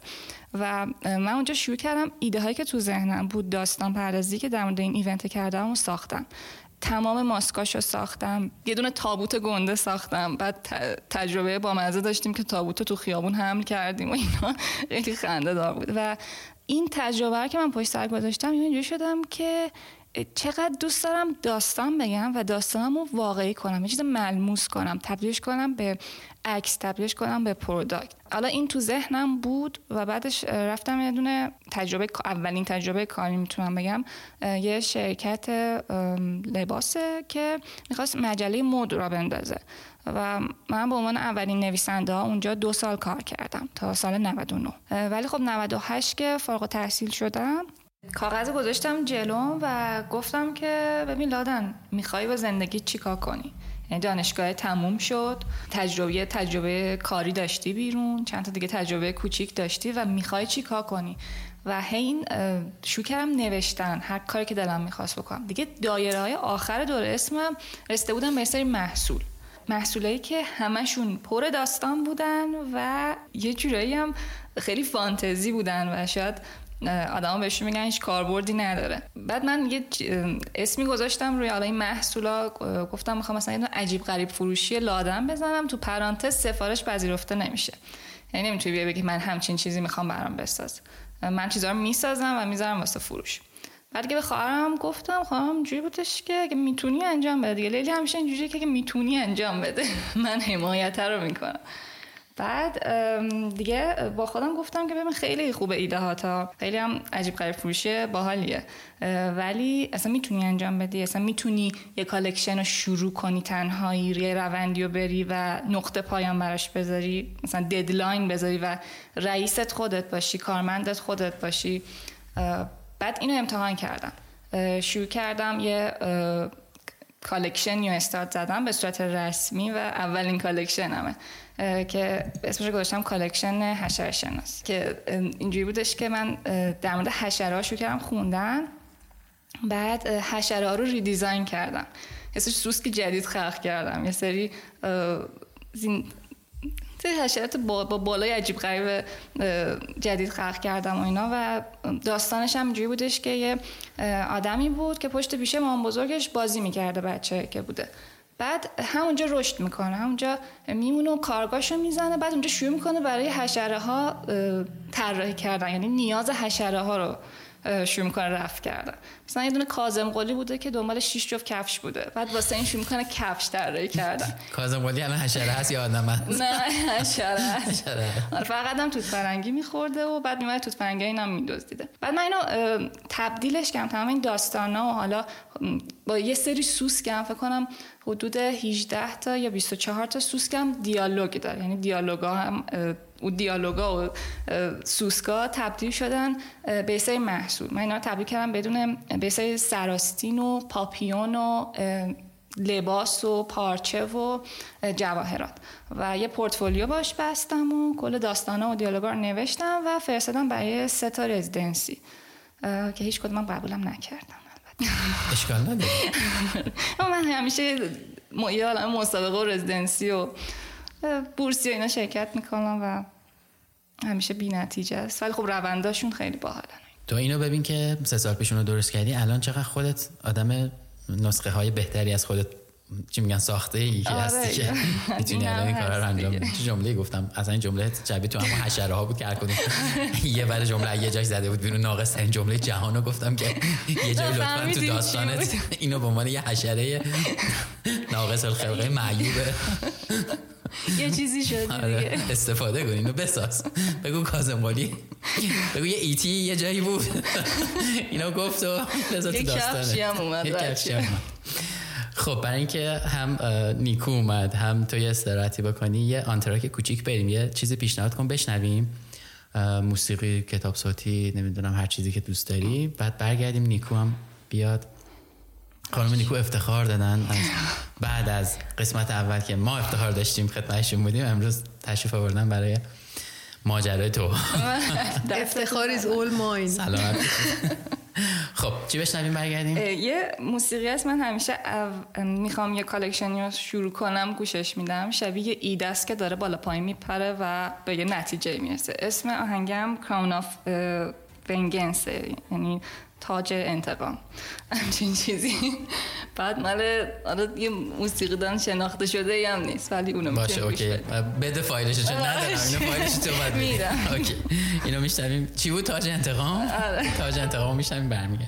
و من اونجا شروع کردم ایده هایی که تو ذهنم بود داستان پردازی که در مورد این ایونت کردم و ساختم. تمام ماسکاش رو ساختم. یه دونه تابوت گنده ساختم. بعد تجربه با مزه داشتیم که تابوت رو تو خیابون حمل کردیم و اینا. خیلی خنده دار بود. و این تجربه که من پشت سر گذاشتم اینجوری شدم که چقدر دوست دارم داستان بگم و داستانم رو واقعی کنم یه چیز ملموس کنم تبدیلش کنم به عکس تبدیلش کنم به پروداکت حالا این تو ذهنم بود و بعدش رفتم یه دونه تجربه اولین تجربه کاری می‌تونم بگم یه شرکت لباسه که می‌خواست مجله مد را بندازه. و من به عنوان اولین نویسنده ها اونجا دو سال کار کردم تا سال 99 اه، ولی خب 98 که فارغ التحصیل شدم کاغذ گذاشتم جلوم و گفتم که ببین لادن می‌خوای با زندگی چیکار کنی؟ یعنی دانشگاه تموم شد تجربه تجربه کاری داشتی بیرون چند تا دیگه تجربه کوچیک داشتی و می‌خوای چیکار کنی؟ و هی این اه، شروع کردم نوشتن هر کاری که دلم می‌خواست بکنم. دیگه دایره های آخر دور اسمم رسیده بودم به سری محصول. محصولایی که همشون پر داستان بودن و یه جورایی هم خیلی فانتزی بودن و شاید آدما بهشون میگن هیچ کاربردی نداره. بعد من یه اسمی گذاشتم روی حالا این محصولا گفتم می‌خوام مثلا یه عجیب غریب فروشی لادم بزنم تو پرانتز سفارش پذیرفته نمیشه. یعنی نمی‌تونی بیای بگی من همچین چیزی می‌خوام برام بساز. من چیزا رو می‌سازم و می‌ذارم واسه فروش. بعد که به خواهرم گفتم خواهرم جوری بودش که اگه می‌تونی انجام بده. دیگه لیلی همیشه اینجوریه که اگه می‌تونی انجام بده. من حمایت رو می‌کنم. بعد دیگه با خودم گفتم که ببین خیلی خوبه ایده هات. خیلی هم عجیب غریب فروشه باحالیه. ولی اصلا می‌تونی انجام بدی. اصلا می‌تونی یه collection رو شروع کنی تنهایی یه روندی رو بری و نقطه پایان براش بذاری. مثلا deadline بذاری و رئیست خودت باشی کارمندت خودت باشی. بعد اینو امتحان کردم. شروع کردم یه collection رو استارت زدم به صورت رسمی و اولین collection همه که اسمش گذاشتم collection حشره شناس. که اینجوری بودش که من در مورد حشره شروع کردم خوندن بعد حشره رو redesign کردم. یه سوسک جدید خلق کردم. یه سری حشرات با, با بالای عجیب غریب جدید خلق کردم و اینا و داستانش هم اینجوری بودش که یه آدمی بود که پشت پیشه مام بزرگش بازی می‌کرده بچه که بوده. بعد همونجا رشد می‌کنه همونجا میمونه و کارگاهشو می‌زنه بعد اونجا شروع می‌کنه برای حشره ها طراحی کردن. یعنی نیاز حشره ها رو شروع می‌کنه رفت کردن. مثلا یه دونه کازم قلی بوده که دنبال شیش جفت کفش بوده. بعد واسه این شروع می‌کنه کفش طراحی کردن. کازم قلی الان حشره هست یا آدم هست؟ نه حشره آره، فقط هم توت فرنگی میخورده و بعد میومد توت فرنگی اینم میدزدیده. بعد من اینو تبدیلش کردم. تمام این داستانا و حالا با یه سری سوسکم فکر کنم حدود 18 تا یا 24 تا سوسکم دیالوگ داره. یعنی دیالوگا هم و دیالوگا و سوسکا تبدیل شدن به سری محصول من اینا تبدیل کردم بدون به سری سراستین و پاپیون و لباس و پارچه و جواهرات. و یه پورتفولیو باش بستم و کل داستانا و دیالوگا رو نوشتم و فرستادم برای سه تا رزیدنسی. که هیچ کدوم قبولم نکردم اشکال نداره. من همیشه یه مسابقه و رزیدنسی و بورسی و اینا شرکت می‌کنم و همیشه بی نتیجه است. ولی خب رونداشون خیلی باحالن. تو اینو ببین که سه سال پیش رو درست کردی الان چقدر خودت آدم نسخه های بهتری از خودت چی میگن ساخته ای که آره. هستی که می‌تونی الان این کارا رو انجام بدی. چه جمله گفتم اصلا این جمله جبی تو همون حشره ها بود که هر کدوم یه بر جمله یه جای زده بود بیرون ناقص این جمله جهان رو گفتم که یه جای لطفا تو داستانت اینو به عنوان یه حشره ناقص الخلقه معیوبه. یه چیزی شد آره استفاده کن اینو بساز. بگو کازم قلی بگو یه ایتی یه جایی بود. اینو گفت و بذار تو داستانه. هم اومد خب برای اینکه هم نیکو اومد هم تو یه استراحتی بکنی یه آنتراک کوچیک بریم. یه چیزی پیشنهاد کن بشنویم. موسیقی کتاب صوتی نمی‌دونم هر چیزی که دوست داری. بعد برگردیم. نیکو هم بیاد. خانم نیکو افتخار دادن. از بعد از قسمت اول که ما افتخار داشتیم خدمتشون بودیم امروز تشریف آوردن برای ماجرای تو. افتخار از اول ماین سلامت خب چی بشنویم برگردیم؟ یه موسیقی هست. من همیشه می‌خوام یه collection ی رو شروع کنم گوشش میدم. شبیه ایده است که داره بالا پایین میپره و به یه نتیجه می‌رسه. اسم آهنگم Crown of Vengeance یعنی تاج انتقام. همچین چیزی. بعد مال آره یه موسیقی دان شناخته شده هم نیست ولی اونو باشه اوکی. بده فایلش چون ندارم. اینو فایلش تو بعد میدم. اوکی. اینو میشنویم. چی بود؟ تاج انتقام؟ آره. تاج انتقام میشنویم برمیگه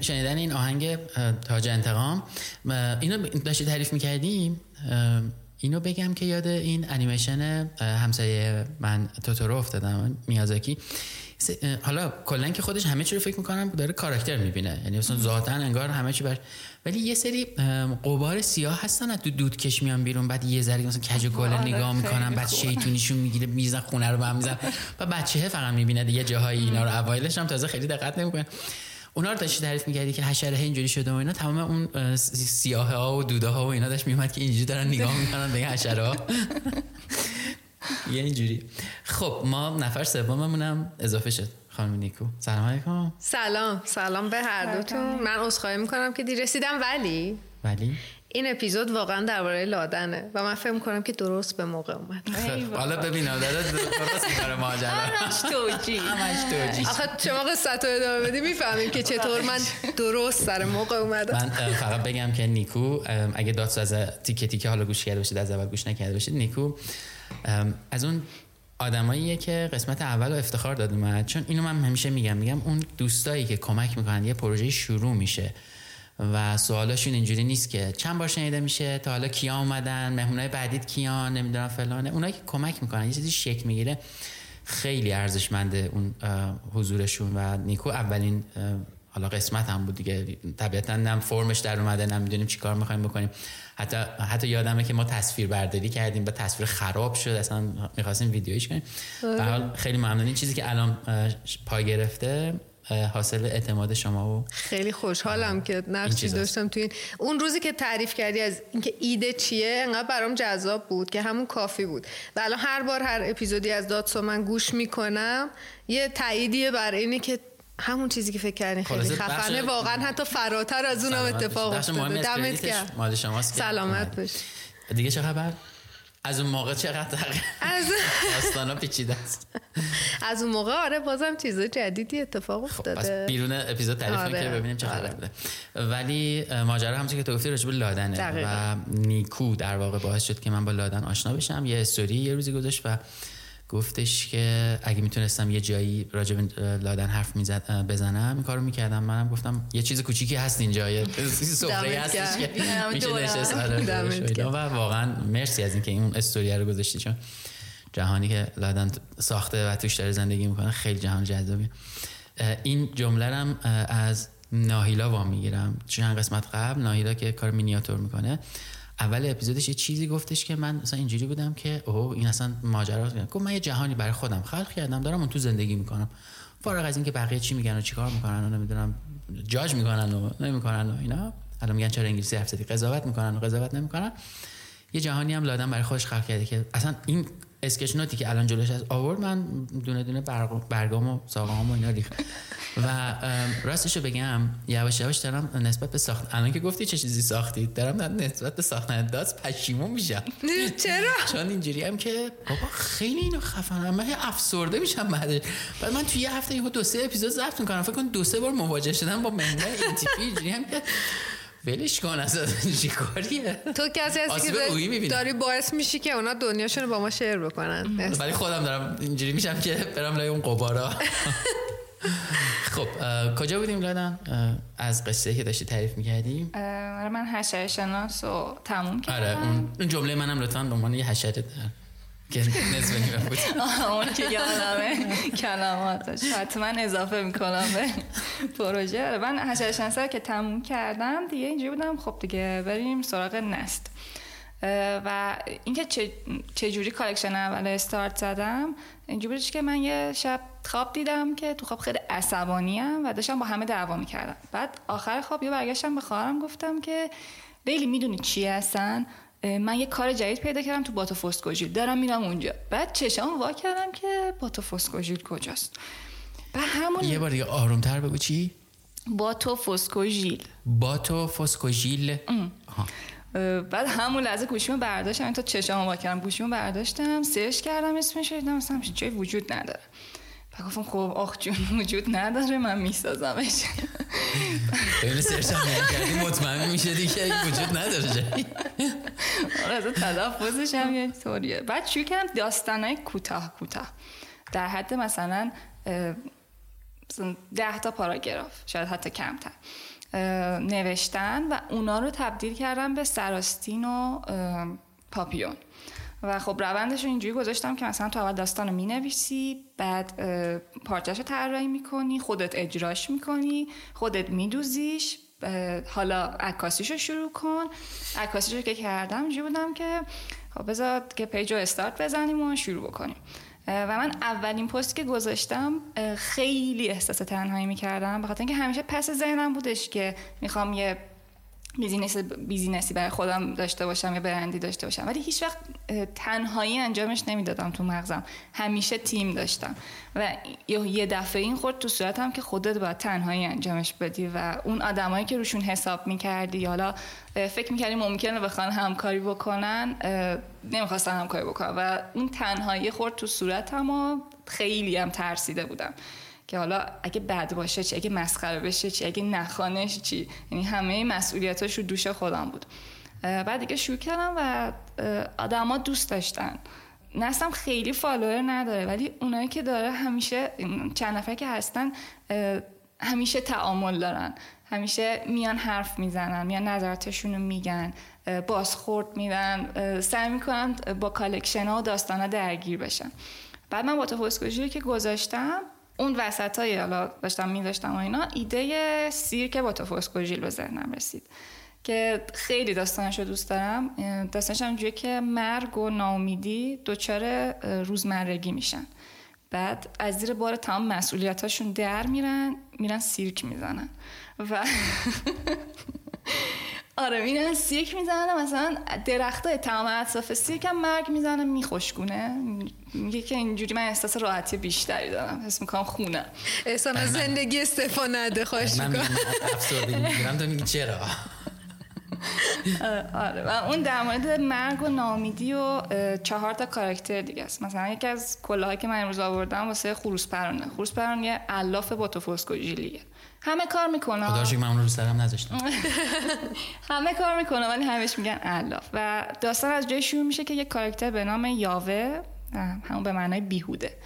شنیدن این آهنگ تاج انتقام اینو داشتی تعریف می‌کردیم اینو بگم که یاد این انیمیشن همسایه من توتورو افتادم میازاکی. حالا کلا که خودش همه چی رو فکر می‌کنم داره کاراکتر می‌بینه. یعنی مثلا ذاتا انگار همه چی بر ولی یه سری قبار سیاه هستن تو دود کش میان بیرون بعد یه ذره مثلا کج گل آره، نگاه می‌کنن بعد شیطونیشون می‌گیره میزن خونه رو به هم میزن و بچه فقط می‌بینه یه جاهایی اینا رو اوایلش هم تازه خیلی دقت نمی‌کنه. اونا رو داشتی تعریف می‌کردی که حشره اینجوری شده و اینا؟ تمام اون سیاه ها و دوده ها و اینا داشت میومد که اینجوری دارن نگاه می‌کنن به این حشره ها. یه اینجوری. خب ما نفر سوممونم اضافه شد. خانم نیکو سلام علیکم. سلام سلام به هر دوتون. من عذرخواهی می‌کنم که دیر رسیدم ولی ولی؟ این اپیزود واقعا درباره لادنه و من فکر می‌کنم که درست به موقع اومد. حالا ببینم داره درست می‌کنه ماجرا. همش توجی همش توجی آخه شما قصت رو ادامه بدی می‌فهمیم که چطور من درست سر موقع اومدم. من فقط بگم که نیکو اگه داتس از تیکه تیکه حالا گوش کرده باشید از اول گوش نکرده باشید نیکو از اون آدماییه که قسمت اول رو افتخار داد اومد. چون اینو من همیشه میگم میگم اون دوستایی که کمک می‌کنن یه پروژه شروع میشه. و سوالاشون اینجوری نیست که چند بار شنیده میشه؟ تا حالا کیا اومدن؟ مهمونای بعدیت کیان نمی‌دونم فلانه. اونایی که کمک می‌کنن یه چیزی شکل می‌گیره. خیلی ارزشمنده اون حضورشون و نیکو. اولین حالا قسمت هم بود دیگه. طبیعتا نم فرمش در اومده نم می‌دونیم چی کار می‌خوایم بکنیم. حتی حتی یادمه که ما تصویر برداری کردیم و تصویر خراب شد. اصلا می‌خواستیم ویدیویش کنیم. به هر حال خیلی ممنون. این چیزی که الان پای گرفته حاصل اعتماد شما و خیلی خوشحالم که نقشی. داشتم توی این. اون روزی که تعریف کردی از اینکه ایده چیه انقدر برام جذاب بود که همون کافی بود. و الان هر بار هر اپیزودی از دادسو من گوش می‌کنم یه تاییدیه بر اینه که همون چیزی که فکر کردین خیلی خفنه واقعا حتی فراتر از اونم اتفاق افتاده. دمت گرم. سلامت. باش دیگه چه خبر؟ از اون موقع چقدر از داستانا پیچیده است از اون موقع آره بازم چیز جدیدی اتفاق خب پس افتاده بیرون اپیزود تعریف آره، که ببینیم چه خبر آره. بوده ولی ماجرا همونطور که تو گفتی راجب لادنه دقیقاً. و نیکو در واقع باعث شد که من با لادن آشنا بشم یه استوری یه روزی گذاشت و گفتش که اگه می‌تونستم یه جایی راجب اه، لادن حرف می‌زد بزنم این کارو می‌کردم. منم گفتم یه چیز کوچیکی هست اینجا یه سفره هستش. که میشه. نشست. آره، و واقعا مرسی از اینکه این استوری رو گذاشتی چون جهانی که لادن ساخته و توش داره زندگی می‌کنه خیلی جهان جذابیه. این جمله هم از ناهیلا وام می‌گیرم چند قسمت قبل ناهیلا که کار مینیاتور می‌کنه اول اپیزودش یه چیزی گفتش که من مثلا اینجوری بودم که اوه این اصلا ماجرا گفت من یه جهانی برای خودم خلق کردم دارم اون تو زندگی می‌کنم. فارغ از اینکه بقیه چی میگن و چیکار می‌کنن و نمی‌دونم جاج می‌کنن و نمی‌کنن و اینا. الان میگن چرا انگلیسی حرف قضاوت می‌کنن و قضاوت نمی‌کنن. یه جهانی هم لادن برای خودش خلق کرده که اصلا این اسکچ نوتی که الان جلوش از آورد من دونه دونه برگ- برگام و ساقام و اینا ریخت و راستشو بگم یواش یواش دارم نسبت به ساخت الان که گفتی چه چیزی ساختی دارم در نسبت به ساختن داز پشیمون میشم. چرا؟ چون اینجوری هم که بابا خیلی اینو خفنم من افسرده میشم بعدش. بعد من توی یه هفته یهو دو سه اپیزود ضبط می‌کنم فکر کن دو سه بار مواجه شدم با مهمون این تیپی اینجوری هم که ولش کن اصلا. چی کاریه؟ تو کسی هستی که داری, باعث میشی که اونا دنیاشون رو با ما شیر بکنن. ولی خودم دارم اینجوری میشم که برم لای اون قبارا. خب کجا بودیم لادن؟ از قصه که داشتی تعریف می‌کردیم؟ آره من حشره شناس رو تموم کردم. آره اون جمله منم لطفا به عنوان یه حشره در که اون که یادمه. کلماتش. حتما اضافه می‌کنم به پروژه. آره، من رو که تموم کردم دیگه اینجوری بودم. خب دیگه بریم سراغ Nest. و اینکه چه چجوری collection اول استارت زدم اینجوری بودش که من یه شب خواب دیدم که تو خواب خیلی عصبانی و داشتم با همه دعوا می‌کردم. بعد آخر خواب یه برگشتم به خواهرم گفتم که لیلی می‌دونی چی هستن؟ من یه کار جدید پیدا کردم تو باتو فوسکوژیل دارم میرم اونجا. بعد چشام وا کردم که باتو فوسکوژیل کجاست. بعد همون یه بار دیگه آرومتر بگو چی؟ باتو فوسکوژیل باتو فوسکوژیل آها. اه، بعد همون لحظه گوشیمو برداشتم. تا چشامو وا کردم. گوشیمو برداشتم. سرچ کردم اسمش رو دیدم. مثلا جای وجود نداره. بعد گفتم خب آخ جون وجود نداره من میسازمش ببین سرچ هم کردی مطمئن میشه دیگه وجود نداره جایی آره از تلفظش هم یه طوریه بعد شروع کردم داستانای کوتاه کوتاه در حد مثلا ده تا پاراگراف شاید حتی کمتر نوشتن و اونا رو تبدیل کردم به سراستین و پاپیون و خب روندش رو اینجوری گذاشتم که مثلا تو اول داستان رو می‌نویسی بعد پارچش رو طراحی می‌کنی خودت اجراش می‌کنی خودت میدوزیش حالا عکاسیش رو شروع کن. عکاسیش رو که کردم اینجوری بودم که خب بذار که پیج رو استارت بزنیم و شروع بکنیم. و من اولین پست که گذاشتم خیلی احساس تنهایی می‌کردم به خاطر اینکه همیشه پس ذهنم بودش که می‌خوام یه business business ی برای خودم داشته باشم یا برندی داشته باشم. ولی هیچ وقت تنهایی انجامش نمی‌دادم تو مغزم. همیشه تیم داشتم. و یه دفعه این خورد تو صورتم که خودت باید تنهایی انجامش بدی و اون آدمایی که روشون حساب می‌کردی حالا فکر می‌کردی ممکنه بخوان همکاری بکنن نمی‌خواستن همکاری بکنن. و اون تنهایی خورد تو صورتم و خیلی هم ترسیده بودم. که حالا اگه بد باشه چی اگه مسخره بشه چی اگه نخوانش چی. یعنی همه مسئولیتاش رو دوش خودم بود. بعد دیگه شروع کردم و آدما دوست داشتن. Nest م خیلی follower نداره ولی اونایی که داره همیشه چند نفر که هستن همیشه تعامل دارن. همیشه میان حرف می‌زنن میان نظراتشون رو میگن بازخورد میدن سعی می‌کنن با collection ها و داستان ها درگیر بشن. بعد من با رو که گذاشتم اون وسط های حالا داشتم میذاشتم و اینا ایده سیرک با توفوسکوژیل به ذهنم رسید. که خیلی داستانش رو دوست دارم. داستانش هم که مرگ و ناامیدی دچار روزمرگی میشن. بعد از زیر بار تمام مسئولیتاشون در میرن میرن سیرک می‌زنن. و آره میرن سیرک می‌زنن مثلا درخت تمام اطراف سیرک هم مرگ می‌زنه میخوشگونه میگه که اینجوری من احساس راحتی بیشتری دارم. حس می‌کنم خونه. احسان از زندگی استفا نده خواهش می‌کنم. من تو میگی چرا؟ آره و اون در مورد مرگ و نامیدی و چهار تا کاراکتر دیگه است. مثلا یکی از کلاهایی که من امروز آوردم واسه خروس پرانه خروس پران یه الاف بوتوفوسکوژیلیه همه کار می‌کنه. خدا من اون رو سرم نذاشتم. همه کار می‌کنه ولی همش میگن الاف و داستان از جای شروع میشه که یه کاراکتر به نام یاوه همون به معنای بیهوده.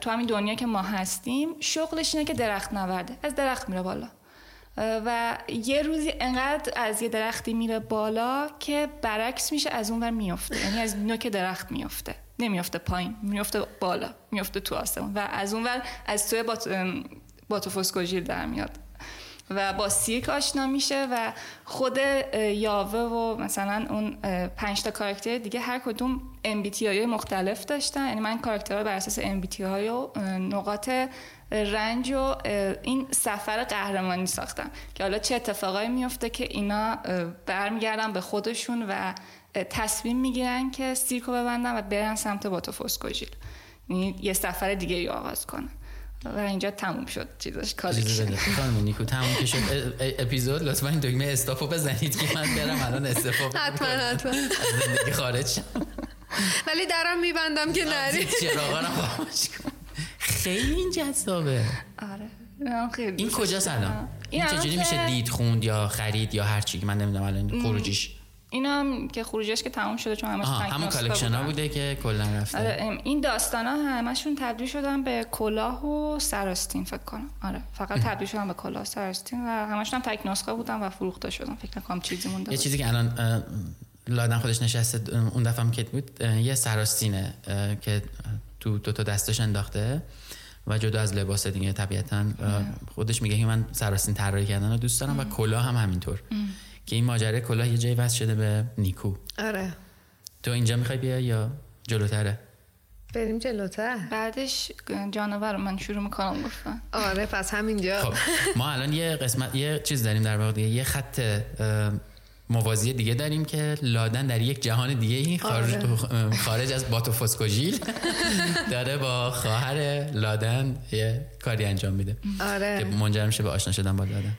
تو همین دنیا که ما هستیم شغلش اینه که درخت نورده. از درخت میره بالا. و یه روزی انقدر از یه درختی میره بالا که برعکس میشه از اون ور میفته یعنی از نوک درخت میفته نمیفته پایین میفته بالا میفته تو آسمون. و از اون ور از توی بات... باتوفوسکوژیل در میاد. و با سیرک آشنا میشه و خود یاوه و مثلا اون پنج تا کاراکتر دیگه هر کدوم MBTI های مختلف داشتن. یعنی من کاراکترها بر اساس MBTI و نقاط رنج و این سفر قهرمانی ساختم. که حالا چه اتفاقایی میفته که اینا برمیگردن به خودشون و تصمیم می‌گیرن که سیرکو ببندن و برن سمت باتوفوسکوژیل یعنی یه سفر دیگه ای آغاز کنن. و اینجا تموم شد چیزش خانم نیکو تموم که شد. اپیزود لطفا این دکمه استاپو بزنید که من برم الان استفا حتما حتما. زندگی خارج شم. ولی درم میبندم که نری. چراغا رو خیلی این جذابه. آره. این کجاست الان؟ این چجوری میشه دید خوند یا خرید یا هر چی؟ من نمی‌دونم الان خروجیش. اینا هم که خروجش که تموم شده چون همش همون collection ها بوده که کلا رفته. آره این داستان ها همشون تبدیل شدن به کلاه و سراستین فکر کنم. آره فقط تبدیل شدن به کلاه و سراستین و همشون هم تک نسخه بودن و فروخته شدن. فکر نکنم چیزی مونده یه چیزی که الان لادن خودش نشسته اون دفعه که بود یه سراستینه که تو دو تا دستش انداخته و جدا از لباس دیگه طبیعتا خودش میگه که من سراستین طراحی کردن رو دوست دارم و کلاه هم همینطور. که این ماجرا کلاه یه جایی وصل شده به نیکو. آره. تو اینجا می‌خوای بیا یا جلوتره؟ بریم جلوتر. بعدش جانور من شروع می‌کنم گفتن. آره پس همینجا. خب ما الان یه قسمت یه چیز داریم در واقع یه خط موازی دیگه داریم که لادن در یک جهان دیگه خارج, آره. خارج از باتوفوسکوژیل داره با خواهر لادن یه کاری انجام میده. آره. که منجر میشه به آشنا شدن با لادن.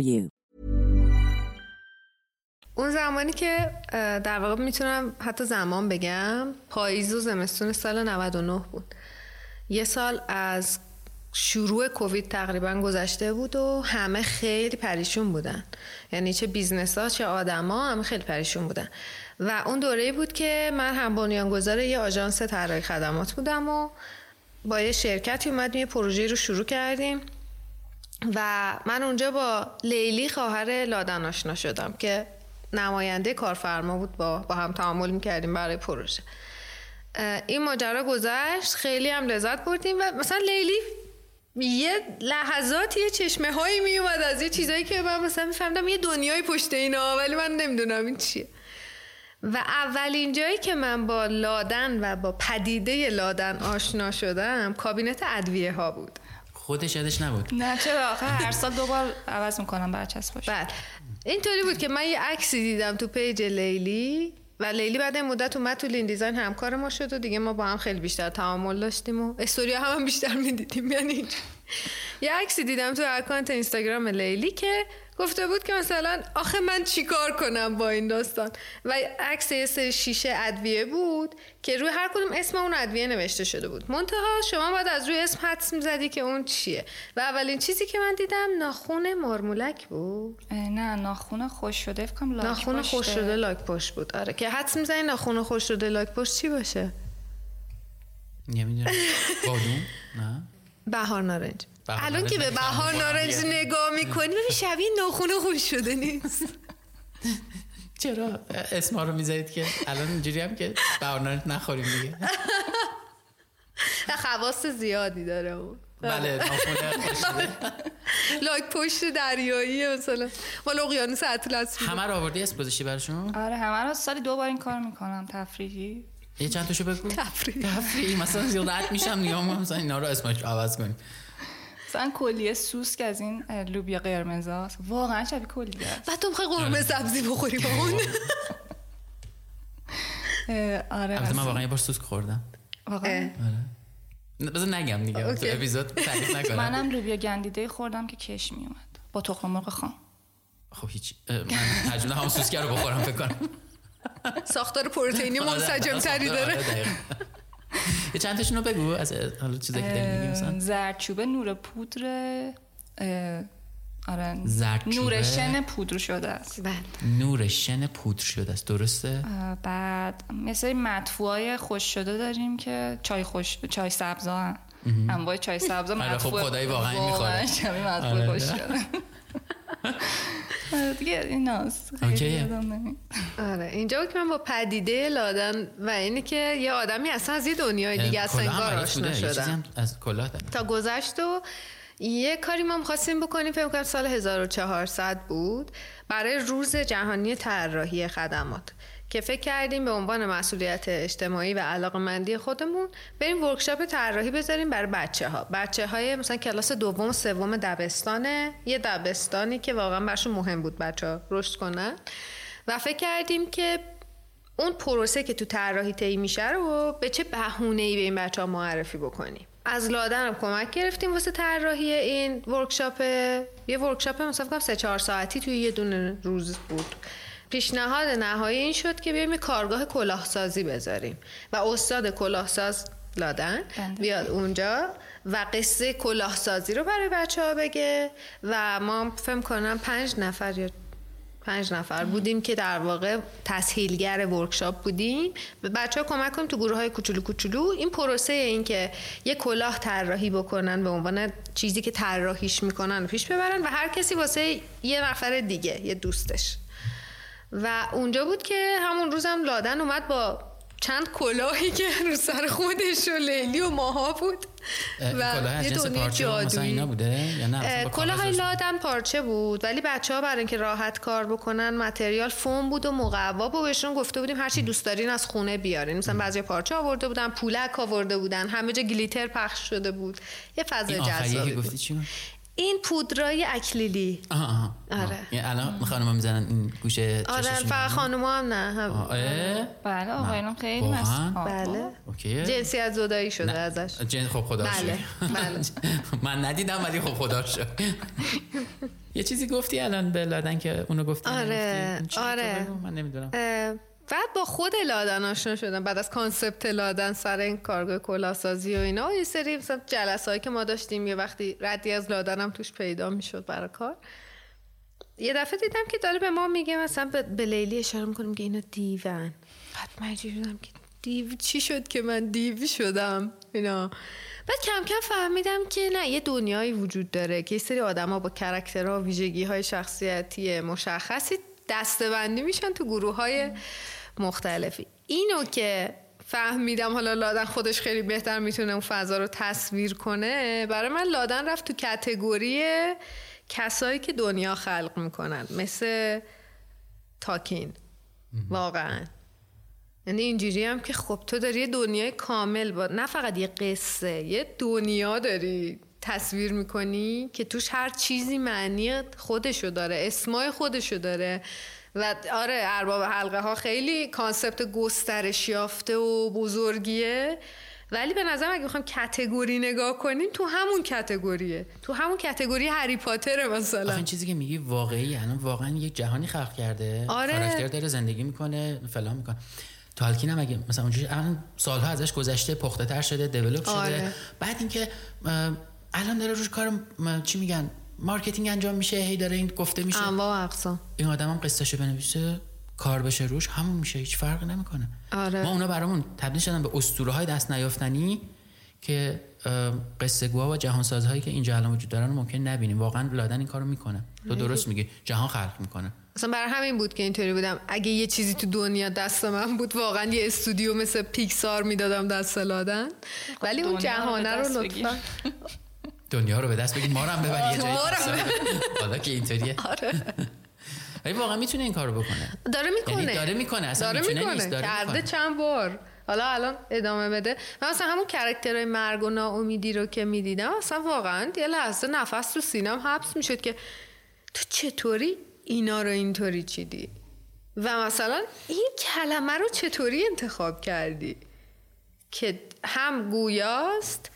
you. اون زمانی که در واقع می‌تونم حتی زمان بگم پاییز و زمستون سال 99 بود. یه سال از شروع کووید تقریبا گذشته بود و همه خیلی پریشون بودن. یعنی چه business ها چه آدما همه خیلی پریشون بودن. و اون دوره بود که من هم بنیانگذار یه آژانس طراحی خدمات بودم و با یه شرکتی اومدیم یه پروژه رو شروع کردیم. و من اونجا با لیلی خواهر لادن آشنا شدم که نماینده کارفرما بود با, با هم تعامل می‌کردیم برای پروژه. این ماجرا گذشت خیلی هم لذت بردیم و مثلا لیلی یه لحظات یه چشمه هایی می اومد از یه چیزایی که من مثلا میفهمدم یه دنیای پشت اینا ولی من نمی‌دونم این چیه. و اولین جایی که من با لادن و با پدیده لادن آشنا شدم کابینت ادویه ها بود. خودش یادش نبود. نه چرا؟ آخه هر سال دو بار عوض می‌کنم برچسب باشه بله. اینطوری بود که من یه عکسی دیدم تو پیج لیلی و لیلی بعد این مدت اومد تو Lean Design همکار ما شد و دیگه ما با هم خیلی بیشتر تعامل داشتیم و استوریا هم, هم بیشتر می‌دیدیم. یعنی. یه عکسی دیدم تو اکانت اینستاگرام لیلی که گفته بود که مثلا آخه من چیکار کنم با این داستان؟ و عکس یه سری شیشه ادویه بود که روی هر کدوم اسم اون ادویه نوشته شده بود. منتها شما باید از روی اسم حدس می‌زدی که اون چیه. و اولین چیزی که من دیدم ناخون مارمولک بود. نه ناخون خوش شده. فکر کنم لاک ناخون. خوش شده لاک پشت بود. آره که حدس می‌زنی ناخون خوش شده لاک پشت چی باشه؟ نمی‌دونم. بادوم؟ نه. بهار نارنج. الان که به نارنج بهار نارنج. نگاه می‌کنی ببین شبیه ناخون خوش شده نیست. چرا؟ اسما رو می‌ذارید که الان اینجوری هم که بهار نخوریم دیگه. خواست زیادی داره اون. بله ناخونه شده. لاک پشت دریایی مثلا. مال اقیانوس اطلس. همه رو آوردی اسم گذاشتی براشون؟ آره همه رو سالی دو بار این کار می‌کنم. تفریحی. یه چند تاشو بگو. تفریحی. تفریحی مثلا زیادت میشم می‌کنم مثلا اینا رو اسمش عوض کنیم. مثلا کلیه سوسک از این لوبیا قرمزاست واقعا شبیه کلیه است. بعد تو می‌خوای قرمه سبزی بخوری با اون؟ آره البته من واقعا یه بار سوسک خوردم. واقعا؟ نه، بذار نگم دیگه. تو. اپیزود تعریف نکنم. منم لوبیا گندیده خوردم که کش میومد با تخم مرغ خام. خب هیچ من تجربه هم سوسکر رو بخورم فکر کنم. ساختار پروتئینی آره، منسجم تری آره، داره. یه چند تاشون رو بگو. از حالا چیزایی که داری میگی مثلا. زردچوبه نور پودر آره زردچوبه؟ نور شن پودر شده است. بله. نور شن پودر شده است. درسته؟ بعد مثل مدفوعای خوش شده داریم که چای خوش چای سبزا هم انواع چای سبزا آره، خب مدفوع خدایی واقعا می‌خوره. مدفوع آره. خوش شده. دیگه ایناست. آره اینجا بود که من با پدیده لادن و اینی که یه آدمی اصلا از یه دنیای دیگه اصلا انگار. آشنا شدم هم از تا گذشت و یه کاری ما می‌خواستیم بکنیم فکر کنم سال 1400 بود برای روز جهانی طراحی خدمات که فکر کردیم به عنوان مسئولیت اجتماعی و علاقمندی خودمون بریم ورکشاپ طراحی بذاریم برای بچه ها بچه های مثلا کلاس دوم سوم دبستانه یه دبستانی که واقعا برشون مهم بود بچه ها رشد کنن. و فکر کردیم که اون پروسه که تو طراحی طی میشه رو به چه بهونه‌ای به این بچه ها معرفی بکنیم. از لادن هم کمک گرفتیم واسه طراحی این ورکشاپ. یه ورکشاپ مثلا سه چهار ساعتی توی یه دونه روز بود. پیشنهاد نهایی این شد که بیایم کارگاه کلاهسازی بذاریم. و استاد کلاهساز لادن بنده. بیاد اونجا و قصه کلاهسازی رو برای بچه ها بگه. و ما فهم کنم پنج نفر یا پنج نفر بودیم که در واقع تسهیلگر ورکشاپ بودیم. به بچه ها کمک کنیم تو گروه های کوچولو کوچولو. این پروسه این که یه کلاه طراحی بکنن به عنوان چیزی که طراحیش می‌کنن و پیش ببرن و هر کسی واسه یه نفر دیگه یه دوستش. و اونجا بود که همون روزم لادن اومد با چند کلاهی که رو سر خودش و لیلی و ماها بود. و یه دنیا جادویی کلاه های لادن پارچه بود ولی بچه ها برای اینکه راحت کار بکنن متریال فوم بود و مقوا و بهشون گفته بودیم هرچی دوست دارین از خونه بیارین. مثلا بعضی پارچه آورده بودن پولک آورده بودن همه جا گلیتر پخش شده بود. یه فضا جذابی بود؟ این پودرای اکلیلی. آها آها. آره. یعنی الان خانم می‌زنن این گوشه آره فقط خانم هم نه بله آقایون خیلی بله. اوکی. جنسیت زدایی شده ازش. جن خب خدا بله بله. من ندیدم ولی خب خدا شد یه چیزی گفتی الان به لادن که اونو گفتی؟ آره آره. من نمی‌دونم. بعد با خود لادن آشنا شدم بعد از concept لادن سر این کارگاه کلاسازی و اینا یه سری مثلا جلسه که ما داشتیم یه وقتی ردی از لادنم توش پیدا می‌شد برای کار. یه دفعه دیدم که داره به ما میگه مثلا به لیلی اشاره می‌کنیم که اینا دیون بعد من شدم که دیو چی شد که من دیو شدم؟ اینا. بعد کم کم فهمیدم که نه یه دنیایی وجود داره که یه سری آدما با کرکترها و ویژگی های شخصیتی مشخصی دستبندی میشن تو گروه های مختلفی. اینو که فهمیدم حالا لادن خودش خیلی بهتر می‌تونه اون فضا رو تصویر کنه برای من لادن رفت تو کتگوری کسایی که دنیا خلق می‌کنن مثل تاکین. واقعا. یعنی اینجوری هم که خب تو داری یه دنیای کامل با نه فقط یه قصه یه دنیا داری تصویر می‌کنی که توش هر چیزی معنی خودشو داره اسمای خودشو داره. و آره ارباب حلقه ها خیلی کانسپت گسترش یافته و بزرگیه. ولی به نظرم اگه بخوام کتگوری نگاه کنیم تو همون کتگوریه. تو همون کتگوری هری پاتر مثلا. این چیزی که میگی واقعی یعنی واقعا یک جهانی خلق کرده. آره. کاراکتر داره زندگی می‌کنه فلان می‌کنه. تالکین هم اگه مثلا اونجوری الان سالها ازش گذشته پخته تر شده develop شده. آره. بعد اینکه الان داره روش کار چی میگن؟ marketing انجام میشه هی داره این گفته میشه. انواع اقسام. این آدم هم قصهشو بنویسه کار بشه روش همون میشه هیچ فرقی نمی‌کنه. آره. ما اونا برامون تبدیل شدن به اسطوره های دست نیافتنی که قصه گوها و جهان سازهایی که اینجا الان وجود دارن ممکن نبینیم. واقعا لادن این کارو می‌کنه. تو درست میگی. جهان خلق می‌کنه. اصلا برای همین بود که اینطوری بودم. اگه یه چیزی تو دنیا دست من بود واقعا یه استودیو مثل پیکسار می‌دادم دست لادن. ولی اون جهانه رو لطفا دنیا رو به دست بگید ما رو هم ببر یه جایی حالا که اینطوریه. آره. ولی واقعا می‌تونه این کارو بکنه. داره می‌کنه. یعنی داره می‌کنه. اصلا داره می‌تونه می‌کنه. نیست. داره کرده می‌کنه. چند بار. حالا الان ادامه بده. من مثلا همون کرکترهای مرگ و ناامیدی رو که می‌دیدم اصلا واقعا یه لحظه نفس تو سینم حبس می‌شد که تو چطوری اینا رو اینطوری چیدی؟ و مثلا این کلمه رو چطوری انتخاب کردی؟ که هم گویاست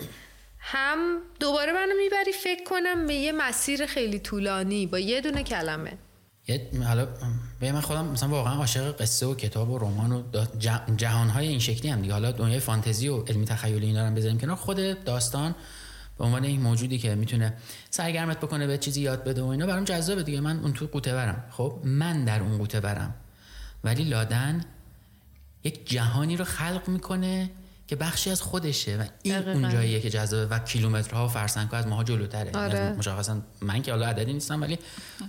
هم دوباره منو می‌بری فکر کنم به یه مسیر خیلی طولانی با یه دونه کلمه. حالا به من خودم مثلا واقعا عاشق قصه و کتاب و رمان و جهانهای این شکلی هم دیگه. حالا دنیای فانتزی و علمی تخیلی اینا رو بذاریم کنار. خود داستان به عنوان این موجودی که می‌تونه سرگرمت بکنه به چیزی یاد بده و اینا برام جذابه دیگه. من اون تو قوطه برم خب من در اون قوطه برم ولی لادن یک جهانی رو خلق می‌کنه که بخشی از خودشه و این دقیقاً. اون جاییه که جذابه و کیلومترها و فرسنگها از ماها جلوتره. آره. یعنی مشخصا من که حالا عددی نیستم ولی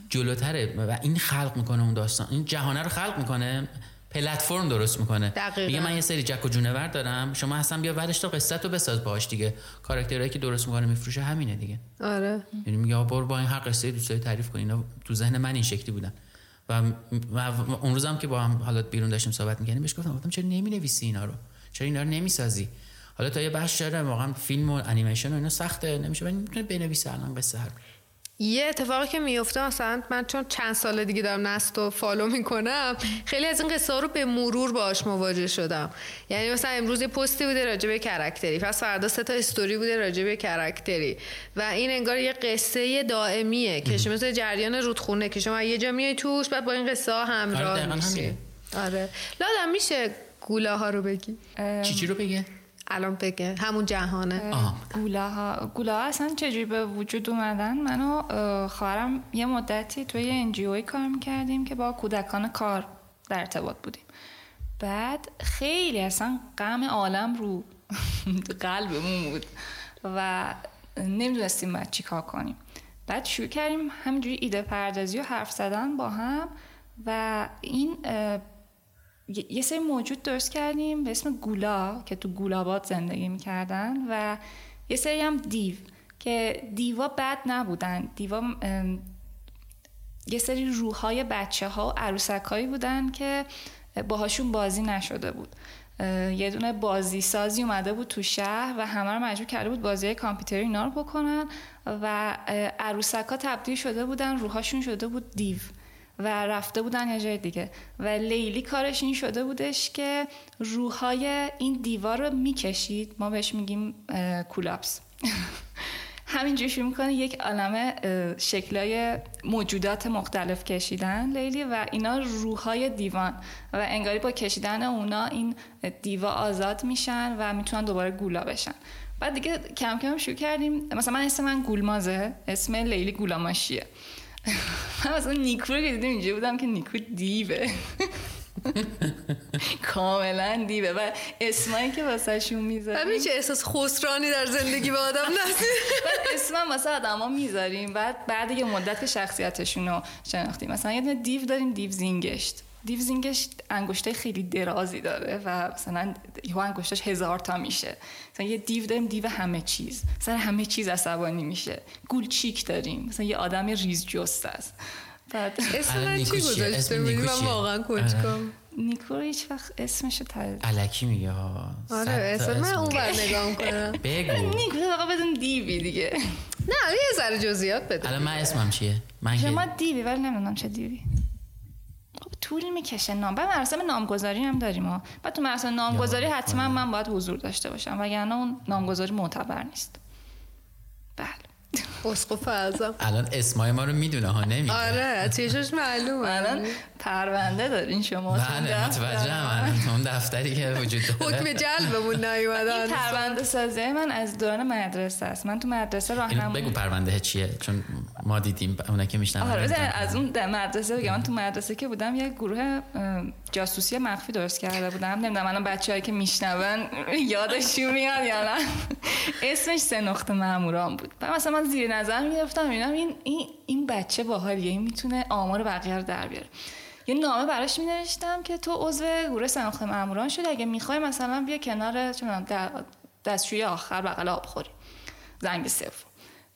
جلوتره و این خلق می‌کنه اون داستان. این جهانه رو خلق می‌کنه پلتفرم درست می‌کنه. دقیقاً. میگه من یه سری جک و جونور دارم شما اصلا بیا ورش تو قصه تو بساز باش دیگه. کاراکترهایی که درست می‌کنه میفروشه همینه دیگه. آره. یعنی میگه برو با این هر قصه دوست داری تعریف کن اینا تو ذهن من این شکلی بودن. و, و اون روزم که با هم حالا بیرون داشتیم صحبت می‌کردیم بهش گفتم گفتم چرا نمی‌نویسی اینا رو؟ چرا اینا رو نمی‌سازی؟ حالا تا یه بخش داره واقعا فیلم و انیمیشن و اینا سخته نمیشه ولی می‌تونه بنویسه الان قصه هر یه اتفاقی که میفته مثلا من چون چند سال دیگه دارم نستو follow می‌کنم خیلی از این قصه ها رو به مرور باش مواجه شدم. یعنی مثلا امروز یه پستی بوده راجع به character ی پس فردا سه تا استوری بوده راجع به character ی. و این انگار یه قصه دائمیه که شما مثل جریان رودخونه که شما یه جا میای توش بعد با این قصه ها آره، همراه همینه. آره. لادن میشه گوله ها رو بگی. چی چی رو بگه؟ الان بگه. همون جهانه. گولاها گولاها اصلا چجوری به وجود اومدن؟ من و خواهرم یه مدتی توی یه انجیوی کار می‌کردیم که با کودکان کار در ارتباط بودیم. بعد خیلی اصلا غم عالم رو قلبمون بود و نمی‌دونستیم باید چی کار کنیم. بعد شروع کردیم همینجوری ایده پردازی و حرف زدن با هم و این یه سری موجود درست کردیم به اسم گولا که تو گولاباد زندگی می‌کردن و یه سری هم دیو که دیوا بد نبودن. دیوا یه سری روحای بچه ها و عروسک بودن که باهاشون بازی نشده بود. یه دونه بازی سازی اومده بود تو شهر و همه رو مجبور کرده بود بازی کامپیوتری اینا رو بکنن و عروسک ها تبدیل شده بودن روحاشون شده بود دیو. و رفته بودن یه جای دیگه. و لیلی کارش این شده بودش که روحای این دیوار رو می‌کشید. ما بهش میگیم کولاپس همینجوری شروع می‌کنه یک عالم شکلای موجودات مختلف کشیدن لیلی و اینا روحای دیوان. و انگاری با کشیدن اونا این دیوا آزاد میشن و می‌تونن دوباره گولا بشن. بعد دیگه کم کم شروع کردیم. مثلا من اسم من گولمازه اسم لیلی گولاماشیه. من مثلا نیکو رو که دیدم اینجا بودم که نیکو دیوه کاملا دیوه و اسمایی که واسه شون می‌ذاریم ببین چه احساس خسرانی در زندگی به آدم نسید اسم واسه آدم ها می‌ذاریم بعد بعد یه مدت که شخصیتشون رو شناختیم مثلا یه دیو داریم دیو زینگشت دیو زینگش انگشته خیلی درازی داره و مثلا یه انگشتش هزار تا میشه. مثلا یه دیو داریم دیو همه چیز. سر همه چیز عصبانی میشه. گولچیک داریم. مثلا یه آدم ریز جست است. بعد اسم من چی گذاشته؟ بودی من واقعا کنجکام نیکو رو هیچ وقت اسمشو تایید علکی میگه ها. آره اسم من اون بر نگاه کنم بگو. نیکو واقعا بدون دیوی دیگه. نه یه ذره جزئیات بده. الان من اسمم چیه؟ من شما دیوی ولی نمی‌دونم چه دیوی. طول می‌کشه نام. بعد مراسم نامگذاری هم داریم ها بعد تو مراسم نامگذاری حتما من باید حضور داشته باشم وگرنه اون نامگذاری معتبر نیست. بله. اسقف اعظم. الان اسمای ما رو می‌دونه ها نمیگه آره چشش معلومه. الان پرونده دارین شما. بله متوجهم. الان اون دفتری که وجود داره. حکم جلبمون نیومد این پرونده سازی من از دوران مدرسه است. من تو مدرسه راهنمایی بگو پرونده چیه چون ما دیدیم اونا که میشنن آره از اون مدرسه بگم. من تو مدرسه که بودم یه گروه جاسوسی مخفی درست کرده بودم. نمی‌دونم الان بچه‌ای که میشنون یادشون میاد یا نه. اسمش سه نقطه ماموران بود. بعد مثلا من زیر نظر می‌گرفتم ببینم این این این بچه باحالیه. این می‌تونه آمار بقیه رو در بیاره. یه نامه براش می نوشتم که تو عضو گروه سناخت ماموران شدی. اگه می‌خوای مثلا بیا کنار دستشوی آخر بغل آب خوری. زنگ صفر.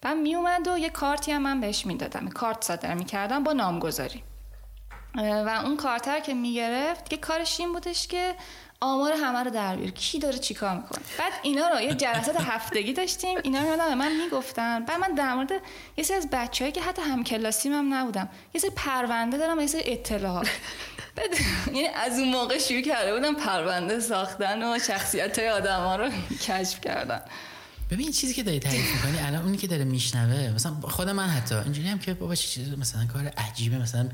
بعد می اومد و یه کارتی هم من بهش می‌دادم. کارت صادر می‌کردم با نامگذاری. و اون کارتر که می‌گرفت که کارش این بودش که آمار همه رو در بیاره کی داره چیکار می‌کنه؟ بعد اینا رو یه جلسات هفتگی داشتیم. اینا رو به من می‌گفتن. بعد من در مورد یه سری از بچه‌ای که حتی هم کلاسیم هم نبودم یه سری پرونده دارم یه سری اطلاعات. بعد یعنی از اون موقع شروع کرده بودم پرونده ساختن و شخصیت های آدم ها رو کشف کردن. ببین چیزی که داری تعریف می‌کنی الان اونی که داره میشنوه مثلا خود من حتی اینجوری هم که بابا چیز مثلا کار عجیبه. مثلا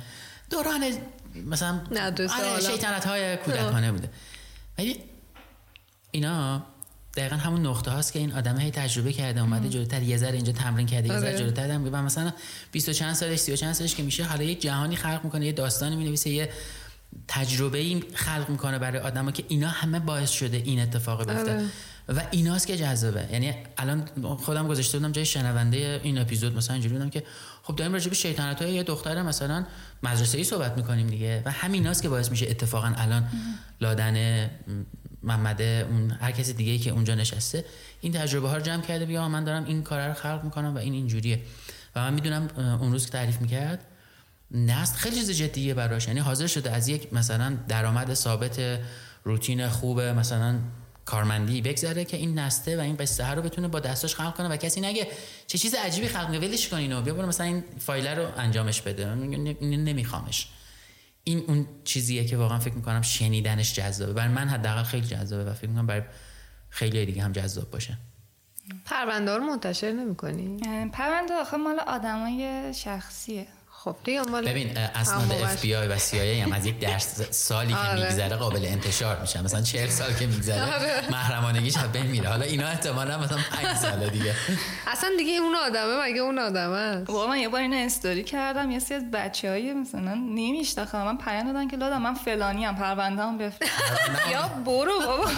دوران مثلا شیطنت های کودکانه بوده. ولی اینا دقیقا همون نقطه هاست که این آدم هی تجربه کرده اومده جلوتر یه ذره اینجا تمرین کرده یه ذره جلوتر هم و مثلا 20 و چند سالش 30 و چند سالش که میشه حالا یه جهانی خلق می‌کنه یه داستانی می‌نویسه یه تجربه ای خلق می‌کنه برای آدما که اینا همه باعث شده این اتفاق بیفته. و ایناست که جذابه. یعنی الان خودم گذاشته بودم جای شنونده این اپیزود مثلا اینجوری بودم که خب داریم راجع به شیطنت های یه دختر مثلا مدرسه ای صحبت می‌کنیم دیگه و همیناست که باعث میشه اتفاقا الان لادن محمد اون هر کسی دیگه که اونجا نشسته این تجربه ها رو جمع کرده بیا من دارم این کار رو خلق می‌کنم و این اینجوریه. و من می‌دونم اون روز که تعریف می‌کرد نست خیلی چیز جدیه براش. یعنی حاضر شده از یک مثلا درآمد ثابت روتین خوب مثلا کارمندی بگذره که این نسته و این قصه رو بتونه با دستاش خلق کنه و کسی نگه چه چیز عجیبی خلق کنه ولش کن اینو بیا برو مثلا این فایل رو انجامش بده. نمیخوامش. این اون چیزیه که واقعا فکر می‌کنم شنیدنش جذابه. برای من حداقل خیلی جذابه و فکر می‌کنم برای خیلی دیگه هم جذاب باشه. پرونده رو منتشر نمی‌کنی؟ پرونده آخه مال آدمای شخصیه. خب دیگه مال ببین اسناد اف بی آی و سی آی هم. از یک درصد سالی که آره. میگذره قابل انتشار میشه. مثلا 40 سال که میگذره آره. محرمانگیش از بین میره. حالا اینا احتمالاً مثلا 5 سال دیگه. اصلا دیگه اون آدمه مگه اون آدمه؟ بابا من یه بار این استوری کردم یه سری از بچه های مثلا نمیشناختم من پیام دادن که لادن من فلانی هم پرونده هم بفرست یا برو بابا.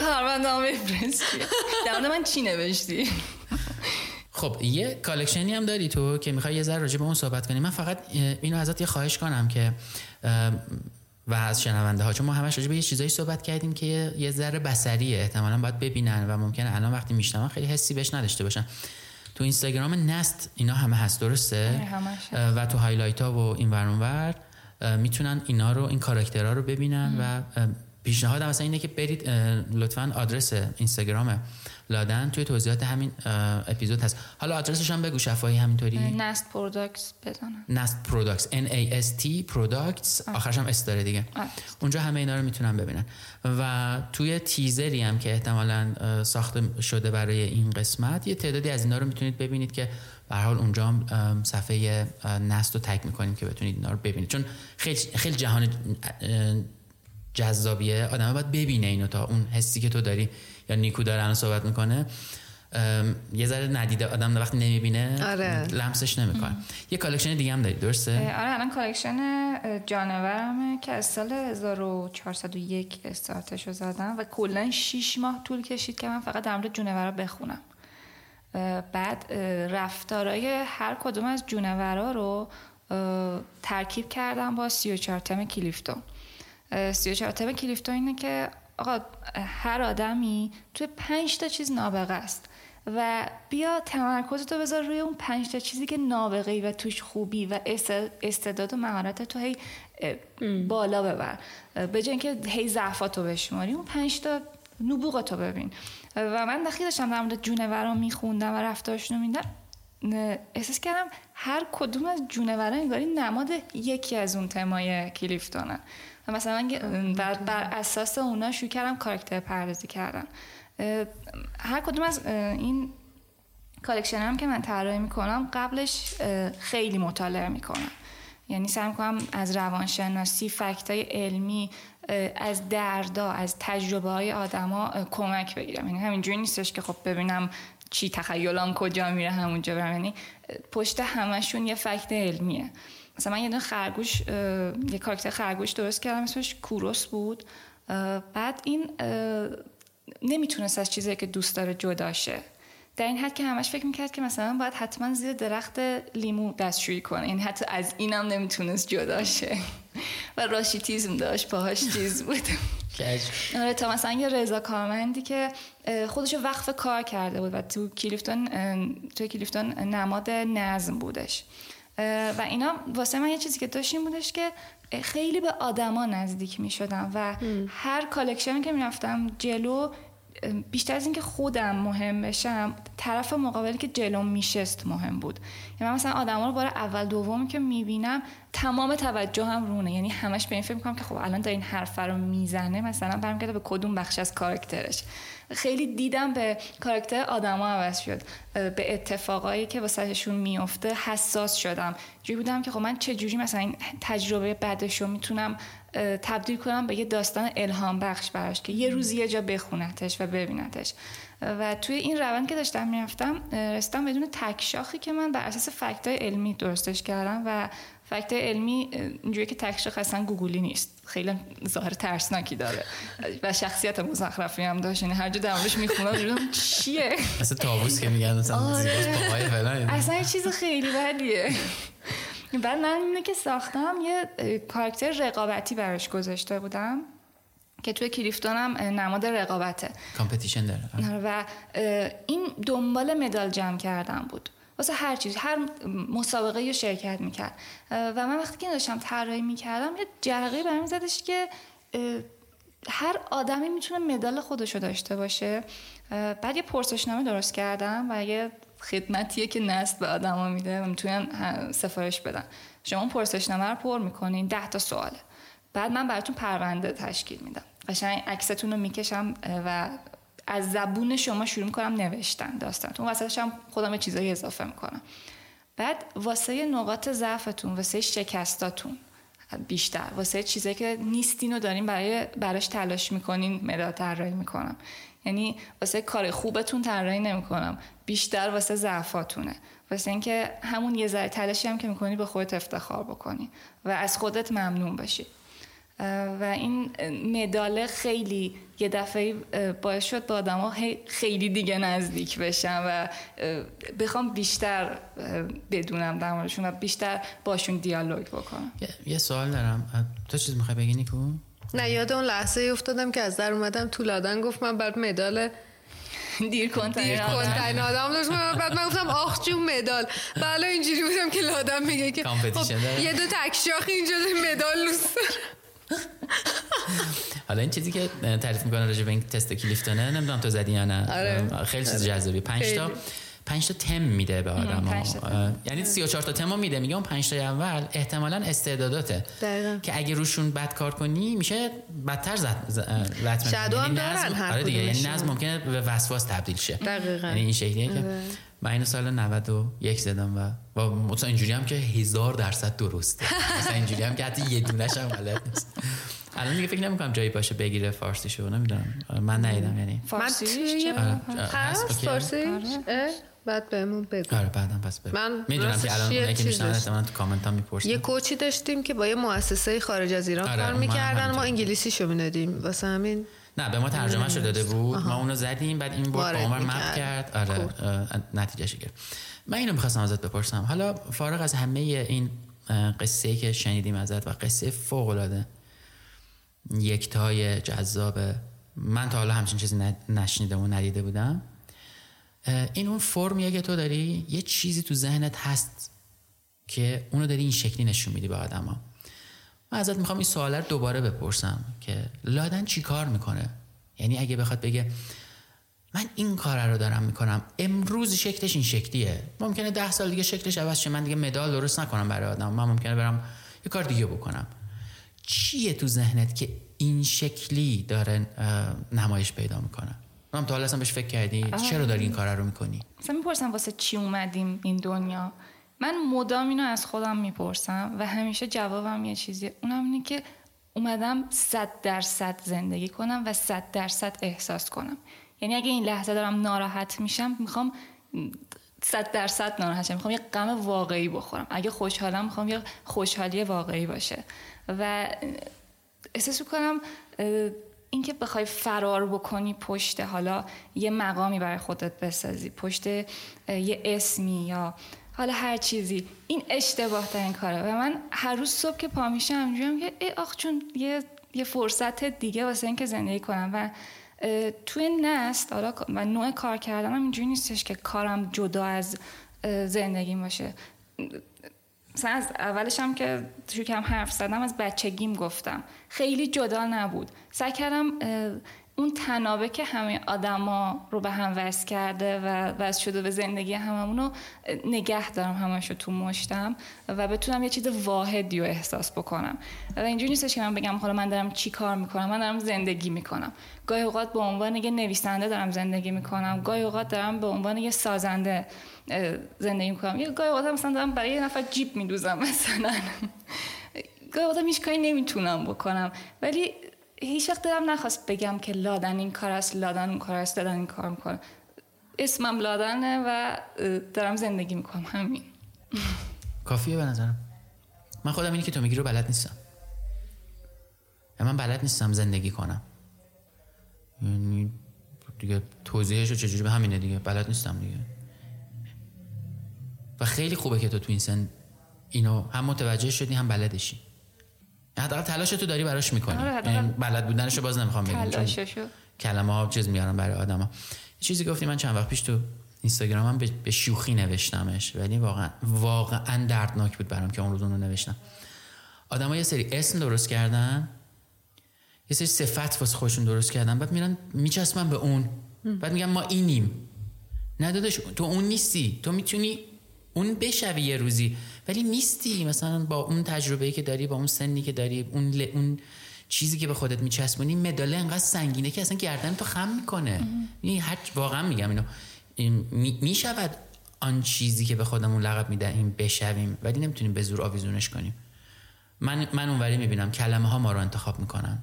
پرونده هم بفرست. در من چی نوشتی؟ خب یه collection ی هم داری تو که می‌خوای یه ذره راجع به اون صحبت کنی. من فقط اینو ازت یه خواهش کنم که و از شنونده ها چون ما همش راجع به یه چیزایی صحبت کردیم که یه- ذره بصریه. احتمالاً باید ببینن و ممکنه الان وقتی میشنون خیلی حسی بهش نداشته باشن. تو اینستاگرام نست اینا همه هست درسته؟ آره، و تو highlight ها و این ور اون ور اه، می‌تونن اینا رو این کاراکترها رو ببینن و اه، پیشنهادم مثلا اینه که برید لطفا آدرس اینستاگرام لادن توی توضیحات همین اپیزود هست. حالا آدرسش هم بگو شفاهی همینطوری؟ نست پروداکتس بزنم. نست پروداکتس N A S T پروداکتس آخرش هم S داره دیگه. آره. اونجا همه اینا رو می‌تونن ببینن. و توی تیزری هم که احتمالا ساخته شده برای این قسمت یه تعدادی از اینا رو می‌تونید ببینید که به هر حال اونجا هم صفحه نست رو tag می‌کنیم که بتونید اینا رو ببینید. چون خیلی خیلی جهان جذابیه. آدم باید ببینه اینو تا اون حسی که تو داری یا نیکو داره الان صحبت می‌کنه یه ذره ندیده آدم وقتی نمی‌بینه آره. لمسش نمی‌کنه. یه collection دیگه هم داری درسته؟ آره الان collection جانورمه که از سال 1401 استارتش رو زدم و کلا 6 ماه طول کشید که من فقط در مورد جونورا بخونم. بعد رفتارای هر کدوم از جونورا رو ترکیب کردم با 34 تم کلیفتون. اه، 34 تم کلیفتون اینه که آقا هر آدمی توی پنج تا چیز نابغه است و بیا تمرکز تو بذار روی اون پنج تا چیزی که نابغه ای و توش خوبی و است- استعداد و مهارت تو هی بالا ببر. به جای اینکه هی ضعفاتو بشماری اون پنج تا نبوغتو ببین. و من وقتی داشتم در مورد جونورا میخوندم و رفتارشون رو می‌دیدم احساس کردم هر کدوم از جونورا انگاری نماد یکی از اون تمای کلیفتونه و مثلا من بر, بر اساس اونا شروع کردم کاراکتر پردازی کردم هر کدوم از این collection هم که من طراحی می‌کنم قبلش خیلی مطالعه می‌کنم. یعنی سعی می‌کنم از روانشناسی fact ای علمی از دردا از تجربه های آدما کمک بگیرم. یعنی همینجوری نیستش که خب ببینم چی تخیلم کجا میره همونجا برم. یعنی پشت همشون یه فکت علمیه. مثلا من یه دونه خرگوش یه کاراکتر خرگوش درست کردم اسمش کوروس بود. بعد این نمی‌تونست از چیزی که دوست داره جدا شه. در این حد که همش فکر می‌کرد که مثلا باید حتما زیر درخت لیمو دستشویی کنه. یعنی حتی از اینم نمی‌تونست جدا شه. و راشیتیزم داشت پاهاش چیز بود. آره تا مثلا یه رضا کارمندی که خودشو وقف کار کرده بود و تو کلیفتون تو کلیفتون نماد نظم بودش. و اینا واسه من یه چیزی که داشت این بودش که خیلی به آدما نزدیک می شدم و هر کالکشنی که می‌رفتم جلو اه، بیشتر از اینکه خودم مهم بشم طرف مقابلی که جلو میشست مهم بود. یعنی من مثلا آدما رو بار اول دومی که می‌بینم تمام توجه هم رونه. یعنی همش به این فکر می‌کنم که خب الان داره این حرف رو می‌زنه مثلا برمیگرده به کدوم بخش از کاراکترش. خیلی دیدم به کاراکتر آدما عوض شد. به اتفاقایی که واسهشون میفته حساس شدم. جوری بودم که خب من چه جوری مثلا این تجربه بعدش رو می‌تونم تبدیل کنم به یه داستان الهام بخش براش که یه روزی یه جا بخونتش و ببینتش. و توی این روند که داشتم می‌رفتم رسیدم بدون تک شاخی که من بر اساس فکتای علمی درستش کردم و فکت علمی اینجوری که تک شاخ اصلا گوگلی نیست. خیلی ظاهر ترسناکی داره. و شخصیت مزخرفی هم داشت. یعنی هر جا در موردش می‌خونم دیدم چیه. مثل تابوس که میگن آره. پاهای فلان اصلا یه چیز خیلی بدیه. بعد من اینه که ساختم یه اه، کاراکتر رقابتی براش گذاشته بودم که توی کلیفتونم اه، نماد رقابته. کامپتیشن داره. و اه، این دنبال مدال جمع کردن بود. واسه هر چیز هر مسابقه رو شرکت می‌کرد. و من وقتی که داشتم طراحی می‌کردم یه جرقه برمی زدش که هر آدمی می‌تونه مدال خودشو داشته باشه. بعد یه پرسشنامه درست کردم و یه خدمتیه که نست به آدما میده و می‌تونن سفارش بدن. شما اون پرسشنامه رو پر می‌کنین ده تا سواله بعد من براتون پرونده تشکیل میدم. قشنگ عکستون رو می‌کشم و از زبون شما شروع می‌کنم نوشتن داستانتون. وسطش هم خودم چیزایی اضافه می‌کنم. بعد واسه نقاط ضعفتون واسه شکستاتون بیشتر. واسه چیزایی که نیستین و دارین برای براش تلاش می‌کنین مداد طراحی می‌کنم. یعنی واسه کار خوبتون طراحی نمی‌کنم. بیشتر واسه ضعفاتونه. واسه اینکه همون یه ذره تلاشی هم که می‌کنی به خودت افتخار بکنی و از خودت ممنون باشی و این مداله خیلی یه دفعه باعث شد به آدم خیلی دیگه نزدیک بشم و بخوام بیشتر بدونم در موردشون و بیشتر باشون دیالوگ بکنم. یه سوال دارم. تو چیز می‌خوای بگی نیکو؟ نه یاد اون لحظه افتادم که از در اومدم تو لادن گفت من بعد مدال دیر کن دیر کن آدم. داشت بعد من گفتم آخ جون مدال. بله اینجوری بودم که لادم میگه که خب یه دو تکشاخ اینجا مدال لوست حالا این چیزی که تعریف می‌کنه راجع به این تست کلیفتونه نمی‌دونم تو زدی یا نه. آره. خیلی چیز جذابی. 5 تا. 5 تا تم میده به آدم یعنی 34 تا تم میده میگه اون 5 تا اول احتمالا استعداداته. دقیقا. که اگه روشون بد کار کنی میشه بدتر لطمه شادو هم دارن هر آره دیگه یعنی نظم ممکنه به وسواس تبدیل شه. دقیقا. یعنی این شکلیه که من اینو سال 91 زدم و و مثلا اینجوری هم که هزار درصد درسته. مثلا اینجوری هم که حتی یه دونش هم غلط نیست. الان دیگه فکر نمی‌کنم جایی باشه بگیره فارسی شو نمی‌دونم من ندیدم یعنی. فارسی؟ هست فارسی؟ بعد بهمون بگو. آره بعدم پس بگو. من می‌دونم که الان اونایی که میشنن احتمالاً تو کامنت هم می‌پرسن. یه کوچی داشتیم که با یه مؤسسه خارج از ایران آره، کار می‌کردن ما انگلیسی شو می‌دادیم. واسه همین نه به ما ترجمه شو داده بود. آها. ما اونو زدیم بعد این بود عمر مپ. کرد. آره نتیجه گرفت. من اینو می‌خواستم ازت بپرسم. حالا فارغ از همه این قصه ای که شنیدیم ازت و قصه فوق العاده یکتای جذاب. من تا حالا همچین چیزی نشنیده و ندیده بودم. این اون فرمیه که تو داری یه چیزی تو ذهنت هست که اونو داری این شکلی نشون میدی به آدما. من ازت می‌خوام این سواله رو دوباره بپرسم که لادن چی کار می‌کنه؟ یعنی اگه بخواد بگه من این کار رو دارم می‌کنم امروز شکلش این شکلیه. ممکنه ده سال دیگه شکلش عوض شه من دیگه مدال درست نکنم برای آدم. من ممکنه برم یه کار دیگه بکنم. چیه تو ذهنت که این شکلی داره نمایش پیدا می‌کنه؟ من تا حالا اصلا بهش فکر کردی؟ چرا داری این کار رو می‌کنی؟ مثلا می‌پرسم واسه چی اومدیم این دنیا؟ من مدام اینو از خودم می‌پرسم و همیشه جوابم یه چیزیه اونم اینه که اومدم صد درصد زندگی کنم و صد درصد احساس کنم. یعنی اگه این لحظه دارم ناراحت میشم می‌خوام صد درصد ناراحت شم. می‌خوام یه غم واقعی بخورم. اگه خوشحالم می‌خوام یه خوشحالی واقعی باشه. و احساس می‌کنم اینکه بخوای فرار بکنی پشت حالا یه مقامی برای خودت بسازی پشت یه اسمی یا حالا هر چیزی این اشتباه ترین کاره. و من هر روز صبح که پا میشم اینجوریم که ای آخ چون یه, یه فرصت دیگه واسه اینکه زندگی کنم. و توی نست حالا و نوع کار کردنم اینجوری نیستش که کارم جدا از اه، زندگیم باشه. مثلا از اولش هم که شروع کردم حرف زدم از بچگیم گفتم. خیلی جدا نبود. سعی کردم اون تنابه که همه آدما رو به هم وصل کرده و وصل شده به زندگی هممون رو نگه دارم همش رو تو مشتم و بتونم یه چیز واحدی رو احساس بکنم. و اینجوری نیستش که من بگم حالا من دارم چی کار می‌کنم؟ من دارم زندگی می‌کنم. گاهی اوقات به عنوان یه نویسنده دارم زندگی می‌کنم. گاهی اوقات دارم به عنوان یه سازنده زندگی می‌کنم. یه گاهی اوقات مثلا دارم برای یه نفر جیب میدوزم مثلا. گاهی اوقات هیچ کاری نمی‌تونم بکنم. ولی هیچ وقت دارم نخواست بگم که لادن این کار است لادن اون کار است لادن این کار می‌کنه اسمم لادنه و دارم زندگی می‌کنم همین. کافیه به نظرم. من خودم اینی که تو میگی رو بلد نیستم. من بلد نیستم زندگی کنم. یعنی دیگه توضیحش رو چجوری به همینه دیگه. بلد نیستم دیگه. و خیلی خوبه که تو تو این سن اینو هم متوجه شدی هم بلدشی. حداقل تلاش تو داری براش می‌کنی. آره، یعنی بلد بودنشو باز نمی‌خوام بگم تلاششو. کلمه ها چیز میارن برای آدما. چیزی گفتی من چند وقت پیش تو اینستاگرامم به, به شوخی نوشتمش ولی واقعا واقعا دردناک بود برام که اون روز اون رو نوشتم. آدما یه سری اسم درست کردن یه سری صفت واسه خودشون درست کردن بعد میرن میچسبن به اون. بعد میگن ما اینیم. نه داداش تو اون نیستی. تو می‌تونی اون بشوی یه روزی. ولی نیستی مثلا با اون تجربه که داری با اون سنی که داری اون ل... اون چیزی که به خودت میچسبونی مداله انقدر سنگینه که اصلا گردن تو خم می‌کنه. یعنی هر واقعا میگم اینو. این می... می‌شود آن چیزی که به خودمون لقب می‌دهیم بشویم. ولی نمی‌تونیم به زور آویزونش کنیم. من من اونوری می‌بینم کلمه ها ما رو انتخاب می‌کنن.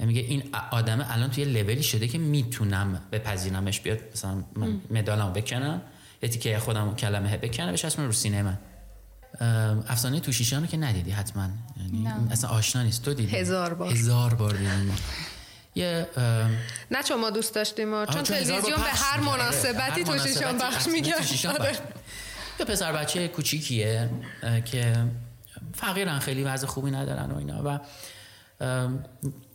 یعنی میگه این آدم الان توی لولی شده که می‌تونم بپذیرمش بیاد مثلا من مدالمو بکنم. یه تیکه خودم کلمه بکنم اسم رو سینه من. افسانه توشیشان رو که ندیدی حتما. یعنی اصلا آشنا نیست. تو دیدی؟ هزار بار. هزار بار دیدی. یه نه چون ما دوست داشتیم چون تلویزیون به هر مناسبتی توشیشان بخش می‌کرد یه پسر بچه کوچیکیه که فقیرن خیلی وضع خوبی ندارن و اینا و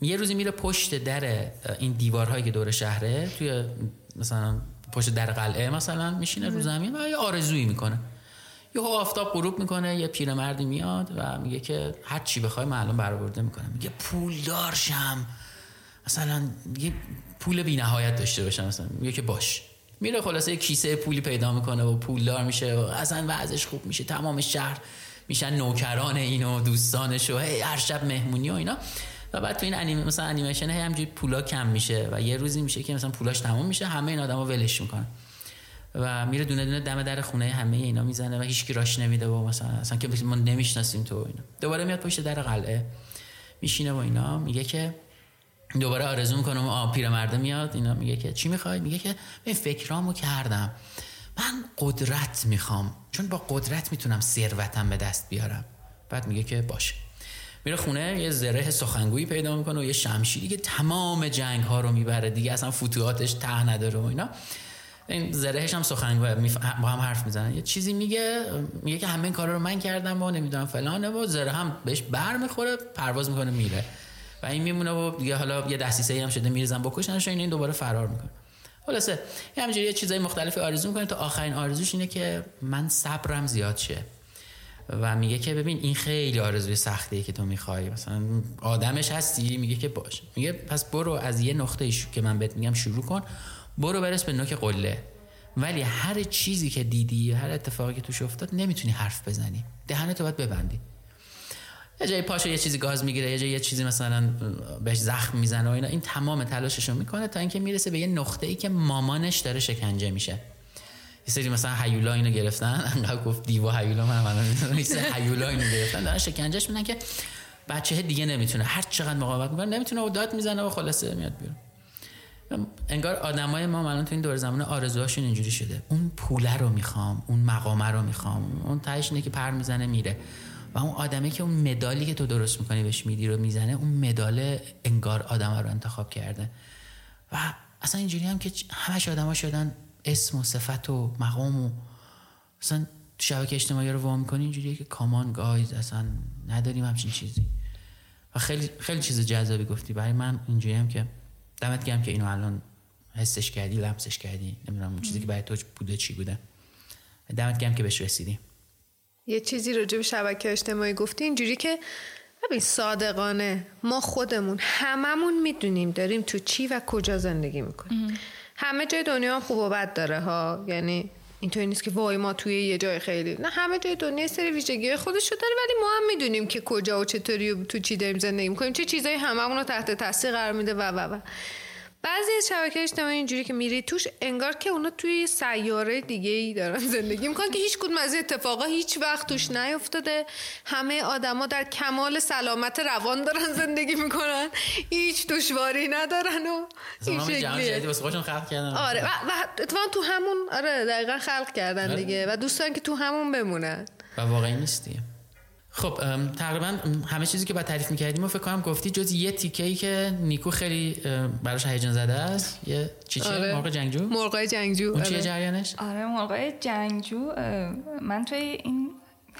یه روزی میره پشت در این دیوارهایی که دور شهره توی مثلا پشت در قلعه مثلا میشینه رو زمین و یه آرزویی می‌کنه. یه آفتاب غروب می‌کنه یه پیرمردی میاد و میگه که هر چی بخوای من الان برآورده می‌کنم. میگه پولدار شم مثلا یه پول بی نهایت داشته باشم مثلا. میگه که باش. میره خلاصه یه کیسه پولی پیدا می‌کنه و پولدار میشه و اصلا وضعش خوب میشه. تمام شهر میشن نوکران اینو دوستانش و هی هر شب مهمونی و اینا. و بعد تو این انیمه مثلا انیمیشن هی همجوری پولا کم میشه و یه روزی میشه که مثلا پولاش تموم میشه همه این آدما ولش می‌کنن. و میره دونه دونه دم در خونه همه اینا می‌زنه و هیچکی راش نمیده و مثلا اصلا که ما نمی‌شناسیم تو اینا. دوباره میاد پشت در قلعه میشینه و اینا میگه که دوباره آرزو می‌کنم آ پیرمرده میاد اینا میگه که چی می‌خوای؟ میگه که این فکرامو کردم. من قدرت می‌خوام. چون با قدرت می‌تونم ثروتم به دست بیارم. بعد میگه که باشه. میره خونه یه زره سخنگویی پیدا می‌کنه و یه شمشیری که تمام جنگ ها رو می‌بره دیگه اصلا فتوحاتش ته نداره و اینا. این زرهش هم سخنگوه با هم حرف می‌زنن. یه چیزی میگه میگه که همه این کارا رو من کردم و نمی‌دونم فلانه و زره هم بهش بر می‌خوره پرواز می‌کنه میره. و این میمونه و دیگه حالا یه دستیسه هم شده میریزن بکشنش این دوباره فرار می‌کنه. خلاصه همینجوری یه چیزای مختلفی آرزو می‌کنه تا آخرین آرزوش اینه که من صبرم زیاد شه. و میگه که ببین این خیلی آرزوی سختیه که تو می‌خوای. مثلا آدمش هستی میگه که باش. میگه پس برو از یه نقطه که من بهت میگم شروع کن. برو برس به نوک قله. ولی هر چیزی که دیدی هر اتفاقی که توش افتاد نمی‌تونی حرف بزنی. دهنتو باید ببندی. یه جای پاشو یه چیزی گاز می‌گیره یه جای یه چیزی مثلا بهش زخم می‌زنه و اینا. این تمام تلاششو می‌کنه تا اینکه می‌رسه به یه نقطه ای که مامانش داره شکنجه میشه. یه سری مثلا هیولا اینو گرفتن. انقدر گفت دیوا هیولا من الان می‌دونم. هیولا اینو گرفتن. دارن شکنجهش میدن که بچه دیگه نمی‌تونه. هر چقدر مقاومت می‌کنه نمی‌تونه و داد می‌زنه و خلاصه میاد بیرون. انگار آدمای ما الان تو این دور زمان آرزوهاشون اینجوری شده. اون پوله رو می‌خوام اون مقامه رو می‌خوام. اون تهش اینه که پر می‌زنه میره. و اون آدمی که اون مدالی که تو درست می‌کنی بهش میدی رو می‌زنه اون مدال انگار آدم رو انتخاب کرده. و اصلا اینجوری هم که همش آدما شدن اسم و صفت و مقام و اصلا شبکه اجتماعی رو وام کنی اینجوریه که کامان گایز اصلا نداریم همچین چیزی. و خیلی خیلی چیز جذابی گفتی. برای من اینجوری هم که دمت گرم که اینو الان حسش کردی لمسش کردی. نمی‌دونم اون چیزی که برای تو بوده چی بوده. دمت گرم که بهش رسیدی. یه چیزی راجع به شبکه اجتماعی گفتی اینجوری که ببین صادقانه ما خودمون هممون می‌دونیم داریم تو چی و کجا زندگی می‌کنیم. همه جای دنیا خوب و بد داره ها. یعنی اینطوری نیست که وای ما توی یه جای خیلی نه همه جای دنیا سری ویژگی خودش رو داره ولی ما هم می‌دونیم که کجا و چطوری تو چی داریم زندگی می‌کنیم. چه چیزایی هممون رو تحت تاثیر قرار میده و و و. بعضی از شبکه اجتماعی اینجوری که میری توش انگار که اونا توی سیاره دیگه ای دارن زندگی می‌کنن که هیچ کدوم از اتفاقا هیچ وقت توش نیفتاده همه آدما در کمال سلامت روان دارن زندگی می‌کنن. هیچ دشواری ندارن و این شکلیه. خلق کردن. آره و, و تو همون آره دقیقا خلق کردن آره. دیگه. و دوستان که تو همون بمونن. و واقعی نیست خب تقریبا همه چیزی که با تعریف می‌کردیم و فکر کنم گفتی جز یه تیکه ای که نیکو خیلی براش هیجان زده است. یه چی چی؟ آره. مرغ جنگجو؟ مرغ جنگجو اون چیه آره. جریانش؟ آره مرغ جنگجو من توی این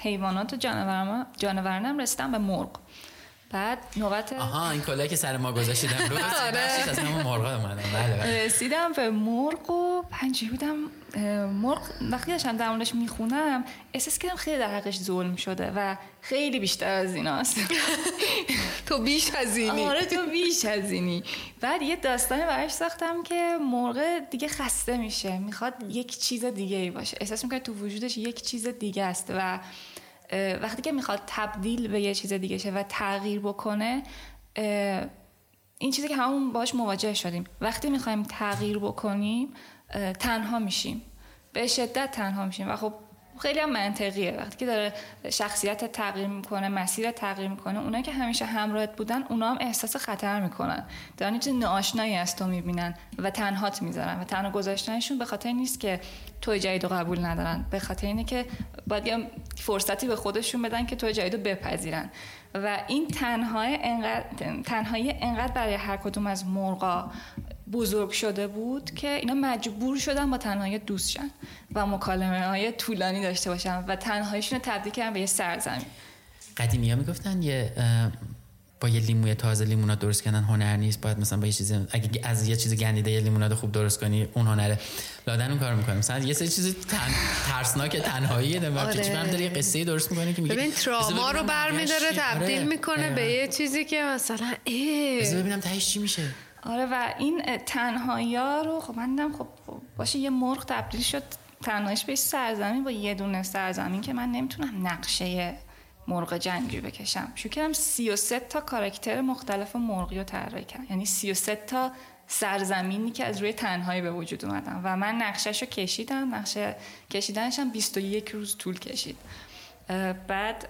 حیوانات جانورم جانورنم رسیدم به مرغ. بعد نوبت آها این کلاه که سر ما گذاشتیدم رو آره. از همون مرغ اومدم بله, بله. رسیدم به مرغ و پنجی بودم مرغ وقتی داشتم در موردش می‌خونم احساس کردم خیلی در حقش ظلم شده و خیلی بیشتر از ایناست. تو بیش از اینی. آره تو بیش از اینی. بعد یه داستانی براش ساختم که مرغ دیگه خسته میشه. می‌خواد یک چیز دیگه ای باشه. احساس می‌کنه تو وجودش یک چیز دیگه است و وقتی که می‌خواد تبدیل به یه چیز دیگه شه و تغییر بکنه این چیزی که همون باش مواجه شدیم. وقتی می‌خوایم تغییر بکنیم تنها میشیم. به شدت تنها میشیم. و خب خیلی هم منطقیه. وقتی که داره شخصیت تغییر می‌کنه مسیر تغییر می‌کنه اونا که همیشه همراهت بودن اونا هم احساس خطر می‌کنن. دارن چیز ناآشنایی از تو می‌بینن و تنهات می‌ذارن و تنها گذاشتنشون به خاطر نیست که تو جدید رو قبول ندارن. به خاطر اینه که باید یه فرصتی به خودشون بدن که تو جدید رو بپذیرن. و این تنهایی انقدر تنهایی انقدر برای هر کدوم از مرغا بزرگ شده بود که اینا مجبور شدن با تنهایی دوست شن و مکالمه های طولانی داشته باشن و تنهاییشون رو تبدیل کردن به یه سرزمین. قدیمی ها می‌گفتن یه با یه لیموی تازه لیموناد درست کردن هنر نیست. باید مثلا با یه چیز اگه از یه چیز گندیده یه لیموناد خوب درست کنی اون هنره. لادن اون کارو می‌کنه. مثلا یه سری چیز تن... ترسناک تنهایی نمی‌دونم آره. که چی یه قصه درست می‌کنه که میگه ببین تراما رو برمیداره تبدیل آره. می‌کنه به یه چیزی که مثلا ای. ببینم تهش چی میشه. آره و این تنهایی ها رو خب من دیدم خب باشه یه مرغ تبدیل شد تنهایش به سرزمین با یه دونه سرزمین که من نمی‌تونم نقشه مرغ جنگی بکشم. شو کردم 33 تا کاراکتر مختلف مرغی رو طراحی کردم. یعنی 33 تا سرزمینی که از روی تنهایی به وجود اومدن و من نقشش رو کشیدم. نقشه کشیدنش هم 21 روز طول کشید. بعد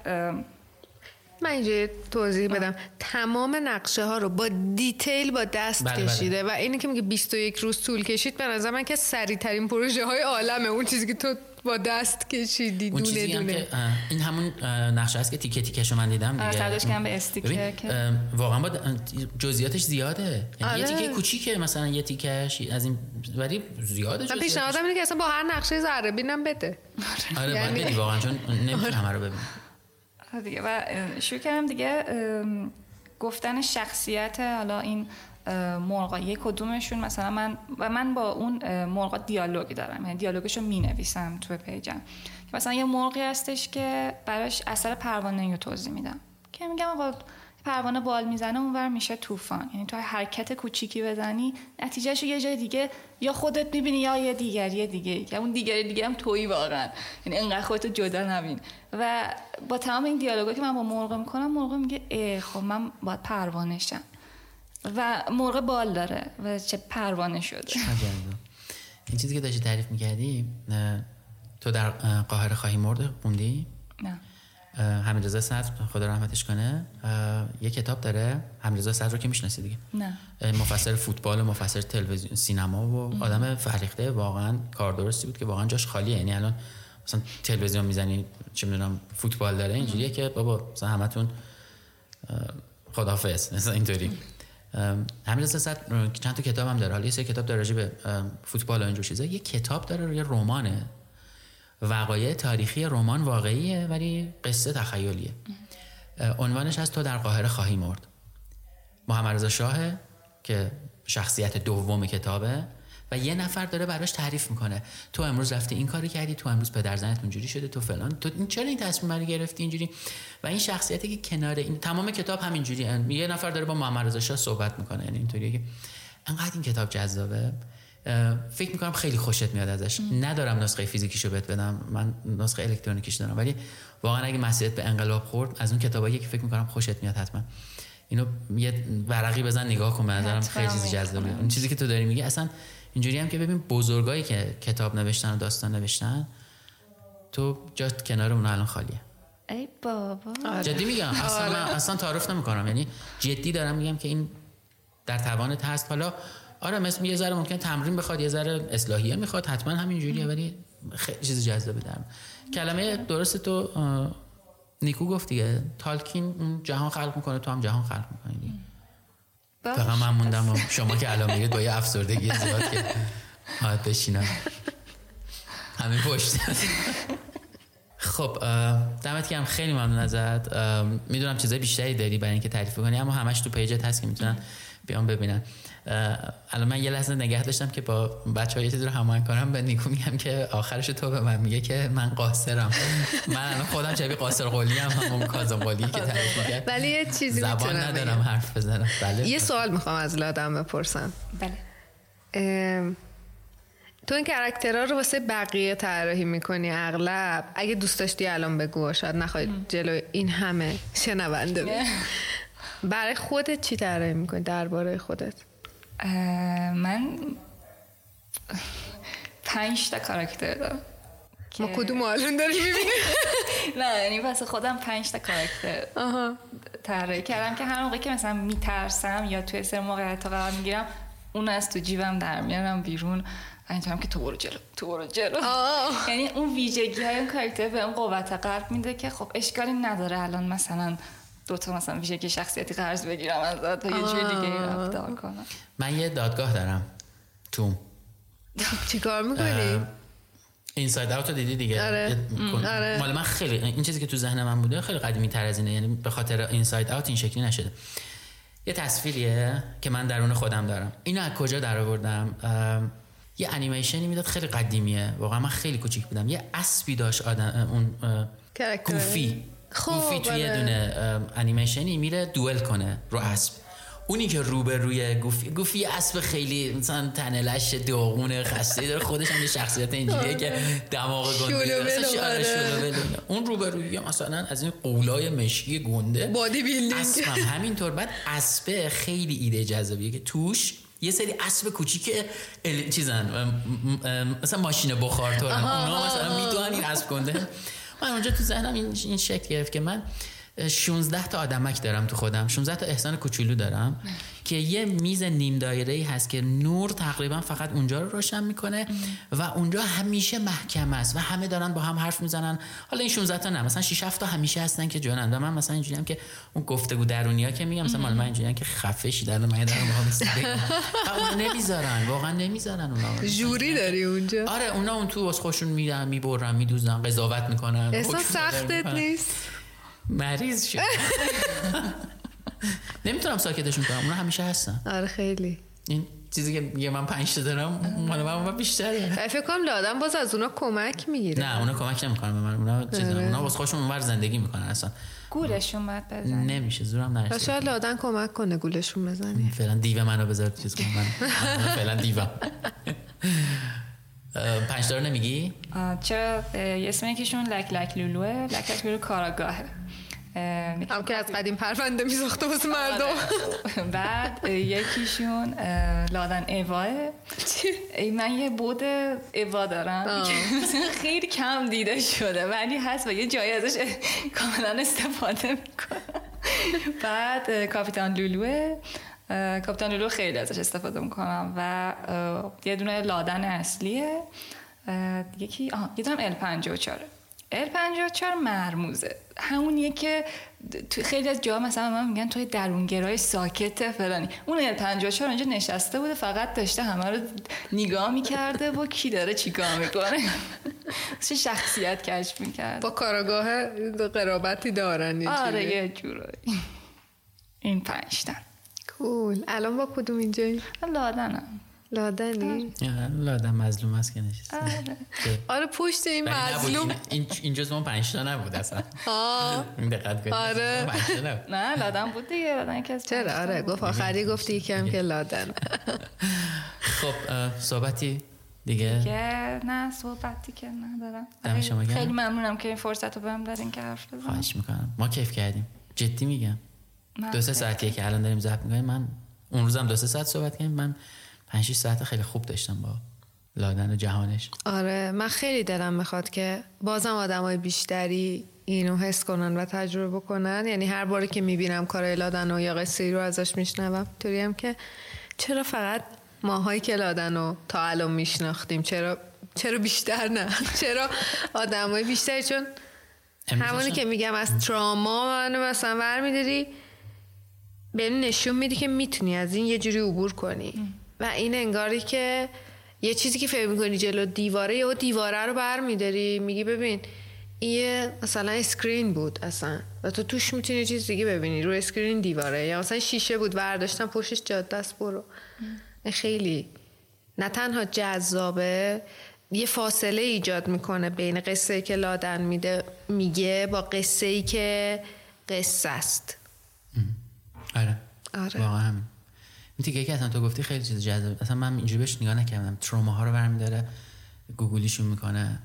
من اینجا توضیح بدم. تمام نقشه ها رو با دیتیل با دست بله، بله. کشیده و اینی که میگه 21 روز طول کشید به نظر من که سریع ترین پروژه های عالمه. اون چیزی که تو با دست کشیدی دونه چیزی هم دونه. که اه، این همون نقشه است که تیکه تیکه شو من دیدم آره، دیگه کردم به استیکر که- واقعا با جزئیاتش زیاده. یعنی یه آره. تیکه کوچیکه مثلا یه تیکش از این ولی زیاده من جزئیاتش. پیشنهادم اینه که اصلا با هر نقشه ذره بینم بده. آره باید یعنی- بدی واقعا چون نمی‌تونم همه رو ببینم آره دیگه. و شروع کردم دیگه گفتن شخصیت حالا این مرغا یک کدومشون مثلا من و من با اون مرغا دیالوگی دارم. یعنی دیالوگشو می نویسم تو پیجم. مثلا یه مرغی هستش که براش اثر پروانه رو توضیح میدم. که میگم آقا پروانه بال می‌زنه اونور میشه طوفان. یعنی تو حرکت کوچیکی بزنی نتیجهش یه جای دیگه یا خودت می‌بینی یا یه دیگری دیگه. که اون دیگری دیگه هم تویی واقعا. یعنی انقدر خودتو جدا نبین. و با تمام این دیالوگا که من با مرغ می‌کنم مرغ میگه ای خب من باید پروانه شم. و مرغ بال داره و چه پروانه شده. این چیزی که داشتی تعریف می‌کردی تو در اه، قاهره خواهی مرد خوندی؟ حمیدرضا صدر خدا رحمتش کنه یه کتاب داره. حمیدرضا صدر رو که می‌شناسی دیگه؟ نه. مفسر فوتبال و مفسر تلویزیون سینما و آدم فرهیخته واقعا کار درستی بود که واقعا جاش خالیه. یعنی الان مثلا تلویزیون می‌زنی چه می‌دونم فوتبال داره اینجوریه که بابا مثلا همتون اه، خداحافظ. مثلا اینطوری. همین صد چند تا کتاب هم داره. حالا یه سری کتاب داره راجع به فوتبال و اینجور چیزا. یه کتاب داره روی رمانه. وقایع تاریخی رمان واقعیه ولی قصه تخیلیه. عنوانش از تو در قاهره خواهی مرد. محمد رضا شاه که شخصیت دوم کتابه و یه نفر داره براش تعریف می‌کنه. تو امروز رفتی این کاری کردی تو امروز پدر زنت اونجوری شده تو فلان. تو این چرا این تصمیم رو گرفتی اینجوری؟ و این شخصیتی که کنار این تمام کتاب همینجوری یه نفر داره با محمد رضا شاه صحبت می‌کنه. یعنی اینطوریه که انقدر این کتاب جذابه. فکر می‌کنم خیلی خوشت میاد ازش. ندارم نسخه فیزیکیشو بهت بدم. من نسخه الکترونیکیش دارم. ولی واقعا اگه مسیحت به انقلاب خورد از اون کتابایی که فکر می‌کنم خوشت میاد حتما. اینو یه ورقی بزن نگاه کن به نظرم حتما خیلی چیز جذابه می‌خونم. اون چیزی که تو داری میگی اصلا اینجوری هم که ببین بزرگایی که کتاب نوشتن و داستان نوشتن تو جا کنار اون الان خالیه. ای بابا. جدی میگم؟ اصلا من اصلا تعارف نمی‌کنم. یعنی جدی دارم میگم که این در توانت هست. حالا آره مثل یه ذره ممکن تمرین بخواد یه ذره اصلاحیه می‌خواد حتما همین جوریه ولی خیلی چیز جذابی دارم کلمه درست تو نیکو گفت دیگه. تالکین اون جهان خلق می‌کنه تو هم جهان خلق می‌کنی. فقط من موندم شما که الان میگید با یه افسردگی زیاد که باید بشینم. همین پشت. خب دمت گرم. خیلی ممنون ازت. می‌دونم چیزای بیشتری داری برای اینکه تعریف کنی اما همش تو پیجت هست که می‌تونن بیان ببینن. الان من یه لحظه نگه داشتم که با بچه های چیزی رو هماهنگ کنم به نیکو میگم که آخرش تو به من میگه که من قاصرم. من الان خودم شبیه قاصر قلی هم همون کاظم قلی که تعریف می‌کرد. ولی یه چیزی زبان ندارم بگم. حرف بزنم. بله. یه سوال می‌خوام از لادم بپرسم. بله. ام، تو این کرکترها رو واسه بقیه طراحی می‌کنی اغلب؟ اگه دوست داشتی الان بگو شاید نخواهی جلو این همه شنونده. برای خودت چی طراحی می‌کنی؟ درباره خودت. من پنج تا کاراکتر دارم ما کدوم الان داریم می‌بینیم؟ نه یعنی واسه خودم پنج تا کاراکتر طراحی کردم که هر موقع که مثلا میترسم یا توی سر موقعیت قرار می‌گیرم اون از تو جیبم در میارم بیرون اینطورم که تو برو جلو تو برو جلو. یعنی اون ویژگی های اون کاراکتر به اون قوت قلب میده که خب اشکالی نداره الان مثلا دو تا مثلا ویژگی شخصیتی قرض بگیرم از تا یه جوری دیگه رفتار کنم من یه دادگاه دارم توم چیکار می‌کنی؟ اینساید اوت رو دیدی دیگه آره. آره. مال من خیلی این چیزی که تو ذهن من بوده خیلی قدیمی تر از اینه یعنی به خاطر اینساید اوت این شکلی نشده یه تصویریه که من درون خودم دارم اینو از کجا در آوردم یه انیمیشنی می‌داد خیلی قدیمیه واقعا من خیلی کوچیک بودم یه اسبی داشت آدم اون گوفی گوفی توی یه دونه انیمیشنی میره دوئل کنه رو اسب. اونی که روبه روی گوفی گوفی اسب خیلی مثلا تنلش داغونه خسته داره خودش هم یه شخصیت اینجوریه که دماغ گنده. اون روبه روی مثلا از این قولای مشکی گنده. بادی بیلدینگ اسب همینطور. بعد اسب خیلی ایده جذابیه که توش یه سری اسب کوچیک ال... چیزن مثلا ماشین بخار تو اونا مثلا می‌دونن این اسب گنده. من اونجا تو ذهنم این این شکل گرفت که من 16 تا آدمک دارم تو خودم. 16 تا احسان کوچولو دارم. که یه میز نیم دایره ای هست که نور تقریبا فقط اونجا رو روشن می‌کنه و اونجا همیشه محکم است و همه دارن با هم حرف می‌زنن. حالا این 16 تا نه مثلا 6 7 تا همیشه هستن که جانن و من مثلا اینجوری هم که اون گفتگو درونیا که میگم مثلا مال من اینجوری که خفه شی در من دارم اون نمی‌ذارن واقعا نمی‌ذارن اونا جوری داری اونجا؟ آره اونا اون تو واسه خودشون میدن می‌برن میدوزن قضاوت می‌کنن احساس سختت نیست؟ مریض شد. نمی‌تونم ساکتشون کنم اونا همیشه هستن. آره خیلی. این چیزی که میگه من پنج تا دارم مال من بیشتره. فکر کنم لادم باز از اونا کمک می‌گیره. نه اونا کمک نمی‌کنن به من اونا چیزا آره. اونا واسه خودشون اونور زندگی می‌کنن اصلا. گولشون باید بزنی نمیشه زورم نرسه. شاید لادن کمک کنه گولشون بزنی فعلا دیو منو بذار چیز کنم من فعلا دیوم. پنج دار نمیگی؟ چرا؟ اسم یکیشون لک لک لولوه لک لک لولو کاراگاهه. هم که از قدیم پرونده میساخته واسه مردم. بعد یکیشون لادن ایواه. من یه بود ایوا دارم. خیلی کم دیده شده ولی هست و یه جایی ازش کاملا استفاده می‌کنم. بعد کاپیتان لولوه کاپیتان لولو خیلی ازش استفاده می‌کنم و یه دونه لادن اصلیه. یکی آه یه دونه L54 L54 مرموزه. همونیه که خیلی از جا مثلا من میگن توی درونگرای ساکت فلانی. اون L54 اونجا نشسته بوده فقط داشته همه رو نگاه می‌کرده و کی داره چیکار می‌کنه. چه شخصیت کشف می‌کرد. با کاراگاه قرابتی دارن آره یه جورایی. این پنجتن کول. الان با کدوم اینجایی؟ لادنم لادنی؟ لادن مظلوم است که نشسته. آره پشت این مظلوم. این این جز من پنج تا نبود اصلا. این دقت کنید. آره. نه لادن بود دیگه. لادن که چرا؟ آره گفت آخری گفتی یکم که لادن. خب صحبتی؟ دیگه؟ نه صحبتی که ندارم. شما خیلی ممنونم که این فرصت رو بهم دادین که حرف بزنم خواهش می‌کنم. ما کیف کردیم. جدی میگم. دو سه ساعتیه که الان داریم ضبط می‌کنیم. من اون روزم دو سه ساعت صحبت کردیم. من 5 ساعت خیلی خوب داشتم با لادن و جهانش. آره من خیلی دلم می‌خواد که بازم آدمای بیشتری اینو حس کنن و تجربه بکنن یعنی هر باری که می‌بینم کارای لادن و یا قصه رو ازش میشنوم طوری هم که چرا فقط ماهایی که لادن رو تا الان میشناختیم؟ چرا چرا بیشتر نه؟ چرا آدمای بیشتری؟ چون همونی که میگم از تراما منو مثلا برمیداری به نشون میدی که می‌تونی از این یه جوری عبور کنی. و این انگاری که یه چیزی که فکر می‌کنی جلو دیواره یا دیواره رو بر میداری میگی ببین این مثلا screen بود اصلا و تو توش می‌تونی چیز دیگه ببینی رو screen دیواره. یا مثلا شیشه بود برداشتم پشتش جاده است برو. خیلی نه تنها جذابه یه فاصله ایجاد می‌کنه بین قصه که لادن میده میگه با قصه ای که قصه است. آره. آره. واقعا این تیکه که اصلا تو گفتی خیلی چیز جذاب. اصلا من اینجوری بهش نگاه نکردم. تروما ها رو برمیداره گوگلیشون می‌کنه.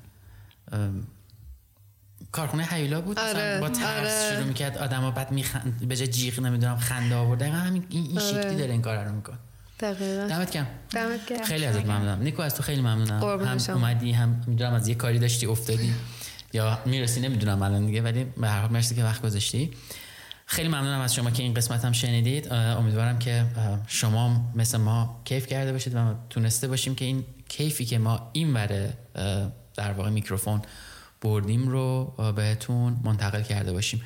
کارخونه حیولا بود آره، با ترس آره. شروع می‌کرد. آدما بعد میخند به جای جیغ نمی‌دونم خنده آورد دقیقا همین این, این آره. شکلی داره این کار رو می‌کنه. دقیقا. دمت کم دمت گرم. خیلی ازت ممنونم. نیکو از تو خیلی ممنونم. هم شما. اومدی هم می‌دونم از یه کاری داشتی افتادی. یا می‌رسی نمی‌دونم الان دیگه ولی به هر حال مرسی که وقت گذاشتی. خیلی ممنونم از شما که این قسمت هم شنیدید امیدوارم که شما مثل ما کیف کرده باشید و ما تونسته باشیم که این کیفی که ما این وره در واقع میکروفون بردیم رو بهتون منتقل کرده باشیم.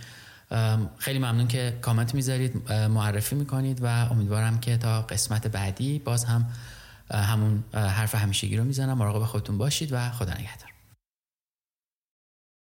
خیلی ممنون که کامنت می‌ذارید معرفی می‌کنید و امیدوارم که تا قسمت بعدی باز هم همون حرف همیشگی رو می‌زنم. مراقب خودتون باشید و خدا نگهدار.